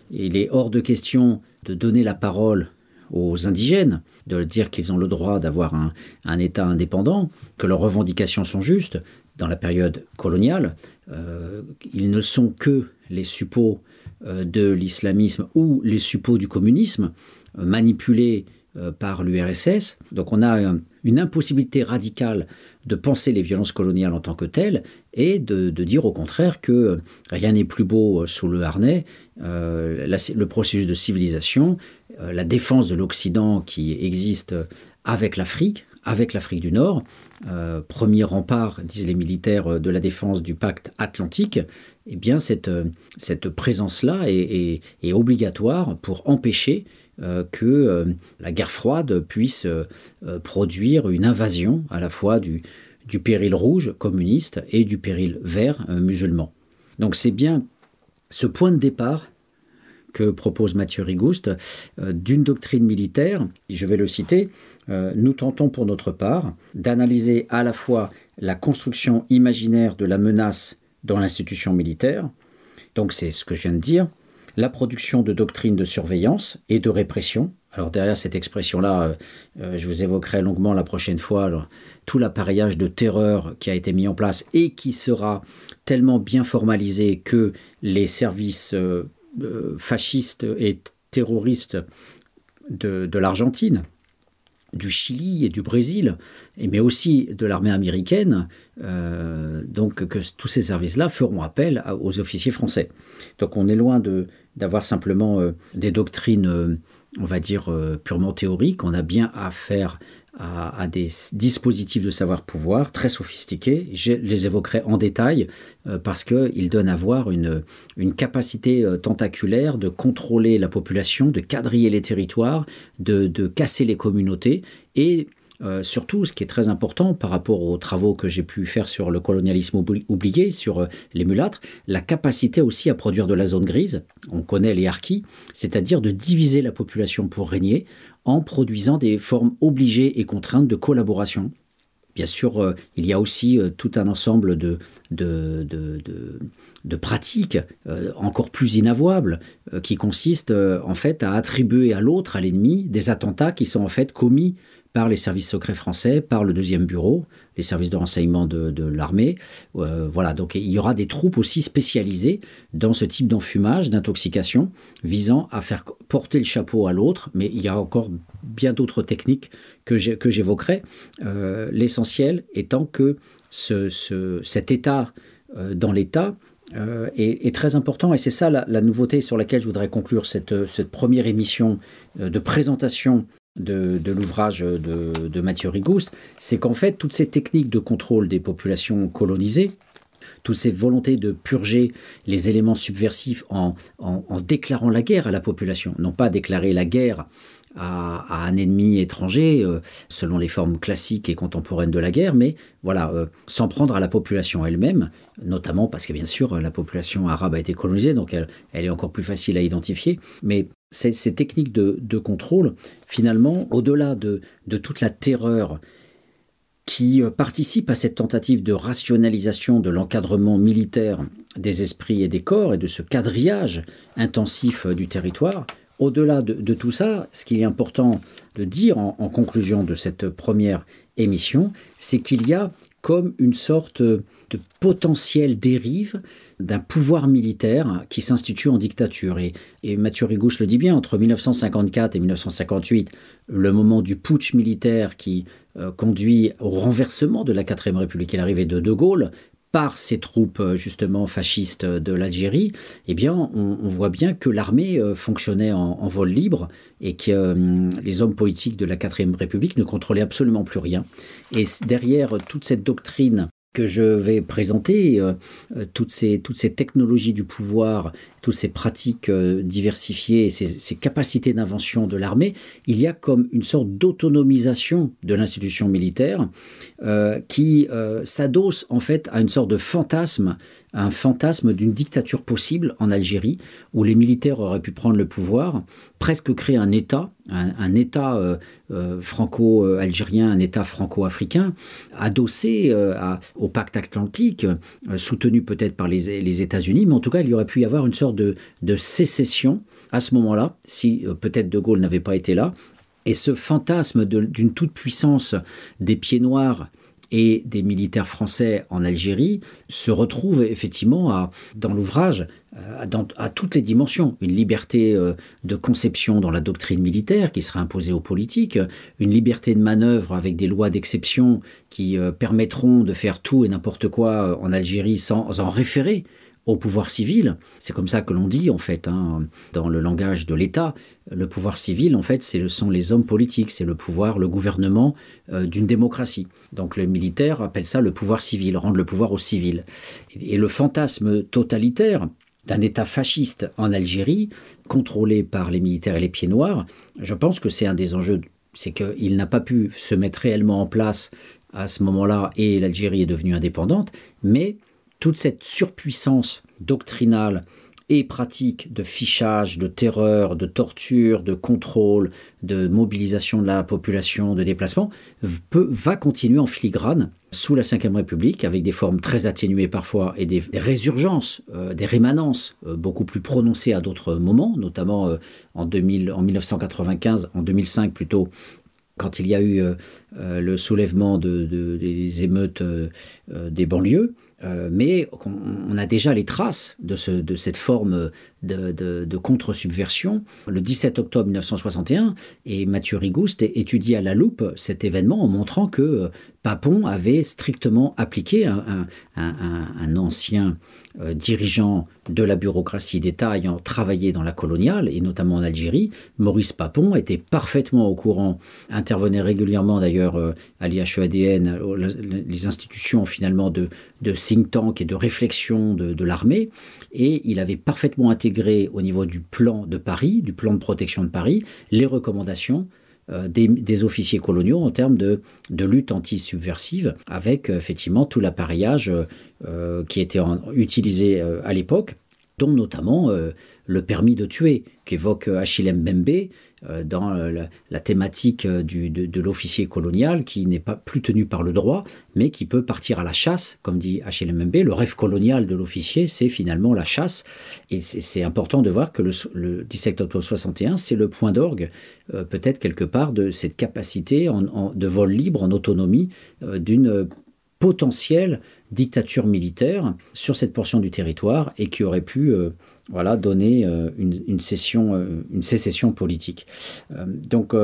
il est hors de question de donner la parole aux indigènes, de dire qu'ils ont le droit d'avoir un, un, État indépendant, que leurs revendications sont justes. Dans la période coloniale, euh, ils ne sont que les suppôts euh, de l'islamisme ou les suppôts du communisme, euh, manipulés par l'URSS. Donc on a une impossibilité radicale de penser les violences coloniales en tant que telles et de, de dire au contraire que rien n'est plus beau sous le harnais, le processus de civilisation, la défense de l'Occident qui existe avec l'Afrique, avec l'Afrique du Nord, euh, premier rempart, disent les militaires, de la défense du pacte atlantique, eh bien cette, cette présence-là est, obligatoire pour empêcher euh, que euh, la guerre froide puisse euh, produire une invasion à la fois du, du péril rouge communiste et du péril vert euh, musulman. Donc c'est bien ce point de départ que propose Mathieu Rigouste euh, d'une doctrine militaire, je vais le citer, euh, nous tentons pour notre part d'analyser à la fois la construction imaginaire de la menace dans l'institution militaire, donc c'est ce que je viens de dire, la production de doctrines de surveillance et de répression. Alors derrière cette expression-là, euh, je vous évoquerai longuement la prochaine fois tout l'appareillage de terreur qui a été mis en place et qui sera tellement bien formalisé que les services euh, fascistes et terroristes de, l'Argentine, du Chili et du Brésil, mais aussi de l'armée américaine, euh, donc que tous ces services-là feront appel aux officiers français. Donc on est loin d'avoir simplement euh, des doctrines, on va dire, euh, purement théoriques. On a bien à faire à, des dispositifs de savoir-pouvoir très sophistiqués. Je les évoquerai en détail euh, parce qu'ils donnent à voir une, capacité euh, tentaculaire de contrôler la population, de quadriller les territoires, de casser les communautés et Euh, surtout, ce qui est très important par rapport aux travaux que j'ai pu faire sur le colonialisme oublié, sur euh, les mulâtres, la capacité aussi à produire de la zone grise, on connaît les harkis, c'est-à-dire de diviser la population pour régner en produisant des formes obligées et contraintes de collaboration. Bien sûr, euh, il y a aussi tout un ensemble de, de, de, de, de pratiques encore plus inavouables qui consistent en fait à attribuer à l'autre, à l'ennemi, des attentats qui sont en fait commis par les services secrets français, par le deuxième bureau, les services de renseignement de, l'armée. Euh, voilà, donc il y aura des troupes aussi spécialisées dans ce type d'enfumage, d'intoxication, visant à faire porter le chapeau à l'autre, mais il y a encore bien d'autres techniques que j'évoquerai. Euh, L'essentiel étant que ce, ce, cet état euh, dans l'état est, très important et c'est ça la, la nouveauté sur laquelle je voudrais conclure cette, première émission de présentation de, l'ouvrage de, Mathieu Rigouste, c'est qu'en fait toutes ces techniques de contrôle des populations colonisées, toutes ces volontés de purger les éléments subversifs en, en, déclarant la guerre à la population, non pas déclarer la guerre à, à un ennemi étranger euh, selon les formes classiques et contemporaines de la guerre, mais voilà, euh, s'en prendre à la population elle-même, notamment parce que bien sûr la population arabe a été colonisée, donc elle, elle est encore plus facile à identifier, mais ces, techniques de, contrôle, finalement, au-delà de, toute la terreur qui euh, participe à cette tentative de rationalisation de l'encadrement militaire des esprits et des corps et de ce quadrillage intensif euh, du territoire, au-delà de, tout ça, ce qu'il est important de dire en, en conclusion de cette première émission, c'est qu'il y a comme une sorte de potentielle dérive d'un pouvoir militaire qui s'institue en dictature. Et, Mathieu Rigouche le dit bien, entre 1954 et 1958, le moment du putsch militaire qui euh, conduit au renversement de la 4 République et l'arrivée de De Gaulle, par ces troupes euh, justement fascistes de l'Algérie, eh bien, on, voit bien que l'armée euh, fonctionnait en, vol libre et que les hommes politiques de la 4 République ne contrôlaient absolument plus rien. Et derrière toute cette doctrine je vais présenter, euh, toutes, ces, toutes ces technologies du pouvoir, toutes ces pratiques euh, diversifiées, ces, capacités d'invention de l'armée, il y a comme une sorte d'autonomisation de l'institution militaire euh, qui euh, s'adosse en fait à une sorte de fantasme un fantasme d'une dictature possible en Algérie, où les militaires auraient pu prendre le pouvoir, presque créer un État, un, État euh, euh, franco-algérien, un État franco-africain, adossé euh, au pacte atlantique, soutenu peut-être par les, États-Unis, mais en tout cas, il y aurait pu y avoir une sorte de, sécession à ce moment-là, si peut-être De Gaulle n'avait pas été là. Et ce fantasme d'une toute-puissance des pieds noirs et des militaires français en Algérie se retrouvent effectivement dans l'ouvrage à, à toutes les dimensions. Une liberté euh, de conception dans la doctrine militaire qui sera imposée aux politiques, une liberté de manœuvre avec des lois d'exception qui euh, permettront de faire tout et n'importe quoi euh, en Algérie sans en référer au pouvoir civil. C'est comme ça que l'on dit en fait hein, dans le langage de l'État. Le pouvoir civil en fait ce sont les hommes politiques, c'est le pouvoir, le gouvernement euh, d'une démocratie. Donc les militaires appellent ça le pouvoir civil, rendre le pouvoir au civil. Et le fantasme totalitaire d'un État fasciste en Algérie, contrôlé par les militaires et les pieds noirs, je pense que c'est un des enjeux, c'est qu'il n'a pas pu se mettre réellement en place à ce moment-là et l'Algérie est devenue indépendante, mais toute cette surpuissance doctrinale et pratique de fichage, de terreur, de torture, de contrôle, de mobilisation de la population, de déplacement, va continuer en filigrane sous la Ve République, avec des formes très atténuées parfois et des, résurgences, euh, des rémanences euh, beaucoup plus prononcées à d'autres moments, notamment euh, en, 2000, en 1995, en 2005 plutôt, quand il y a eu le soulèvement de, de, des émeutes des banlieues, Euh, mais on, a déjà les traces de, ce, de cette forme de, contre-subversion. Le 17 octobre 1961, et Mathieu Rigouste étudie à la loupe cet événement en montrant que euh, Papon avait strictement appliqué un ancien euh, dirigeant de la bureaucratie d'État ayant travaillé dans la coloniale et notamment en Algérie, Maurice Papon était parfaitement au courant, intervenait régulièrement d'ailleurs euh, à l'IHEADN, les institutions finalement de, de think tank et de réflexion de, l'armée, et il avait parfaitement intégré au niveau du plan de Paris, du plan de protection de Paris, les recommandations des, des officiers coloniaux en termes de, lutte anti-subversive, avec euh, effectivement tout l'appareillage euh, qui était utilisé euh, à l'époque, dont notamment euh, le permis de tuer qu'évoque Achille Mbembe euh, dans euh, la, thématique euh, de, l'officier colonial qui n'est pas plus tenu par le droit, mais qui peut partir à la chasse, comme dit Achille Mbembe. Le rêve colonial de l'officier, c'est finalement la chasse. Et c'est important de voir que le, le 17 octobre 61, c'est le point d'orgue, euh, peut-être quelque part, de cette capacité de vol libre, en autonomie, euh, d'une potentielle dictature militaire sur cette portion du territoire et qui aurait pu euh, voilà, donner euh, euh, une sécession politique. Donc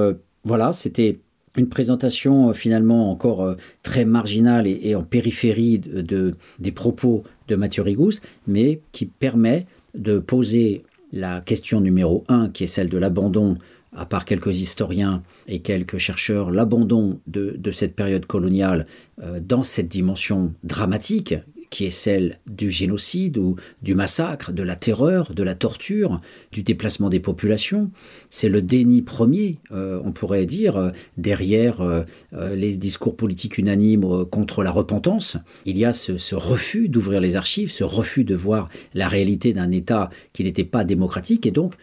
voilà, c'était une présentation finalement encore très marginale et, en périphérie de, de, des propos de Mathieu Rigous, mais qui permet de poser la question numéro un, qui est celle de l'abandon à part quelques historiens et quelques chercheurs, l'abandon de, cette période coloniale euh, dans cette dimension dramatique qui est celle du génocide ou du massacre, de la terreur, de la torture, du déplacement des populations. C'est le déni premier, euh, on pourrait dire, euh, derrière les discours politiques unanimes contre la repentance. Il y a ce, ce refus d'ouvrir les archives, ce refus de voir la réalité d'un État qui n'était pas démocratique. Et donc,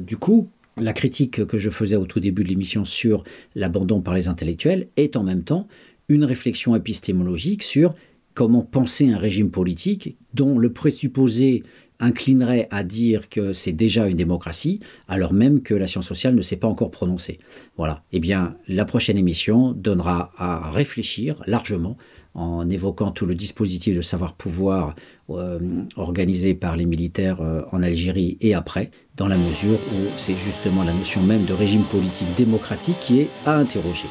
du coup, la critique que je faisais au tout début de l'émission sur l'abandon par les intellectuels est en même temps une réflexion épistémologique sur comment penser un régime politique dont le présupposé inclinerait à dire que c'est déjà une démocratie, alors même que la science sociale ne s'est pas encore prononcée. Voilà. Eh bien, la prochaine émission donnera à réfléchir largement en évoquant tout le dispositif de savoir-pouvoir euh, organisé par les militaires euh, en Algérie et après, dans la mesure où c'est justement la notion même de régime politique démocratique qui est à interroger.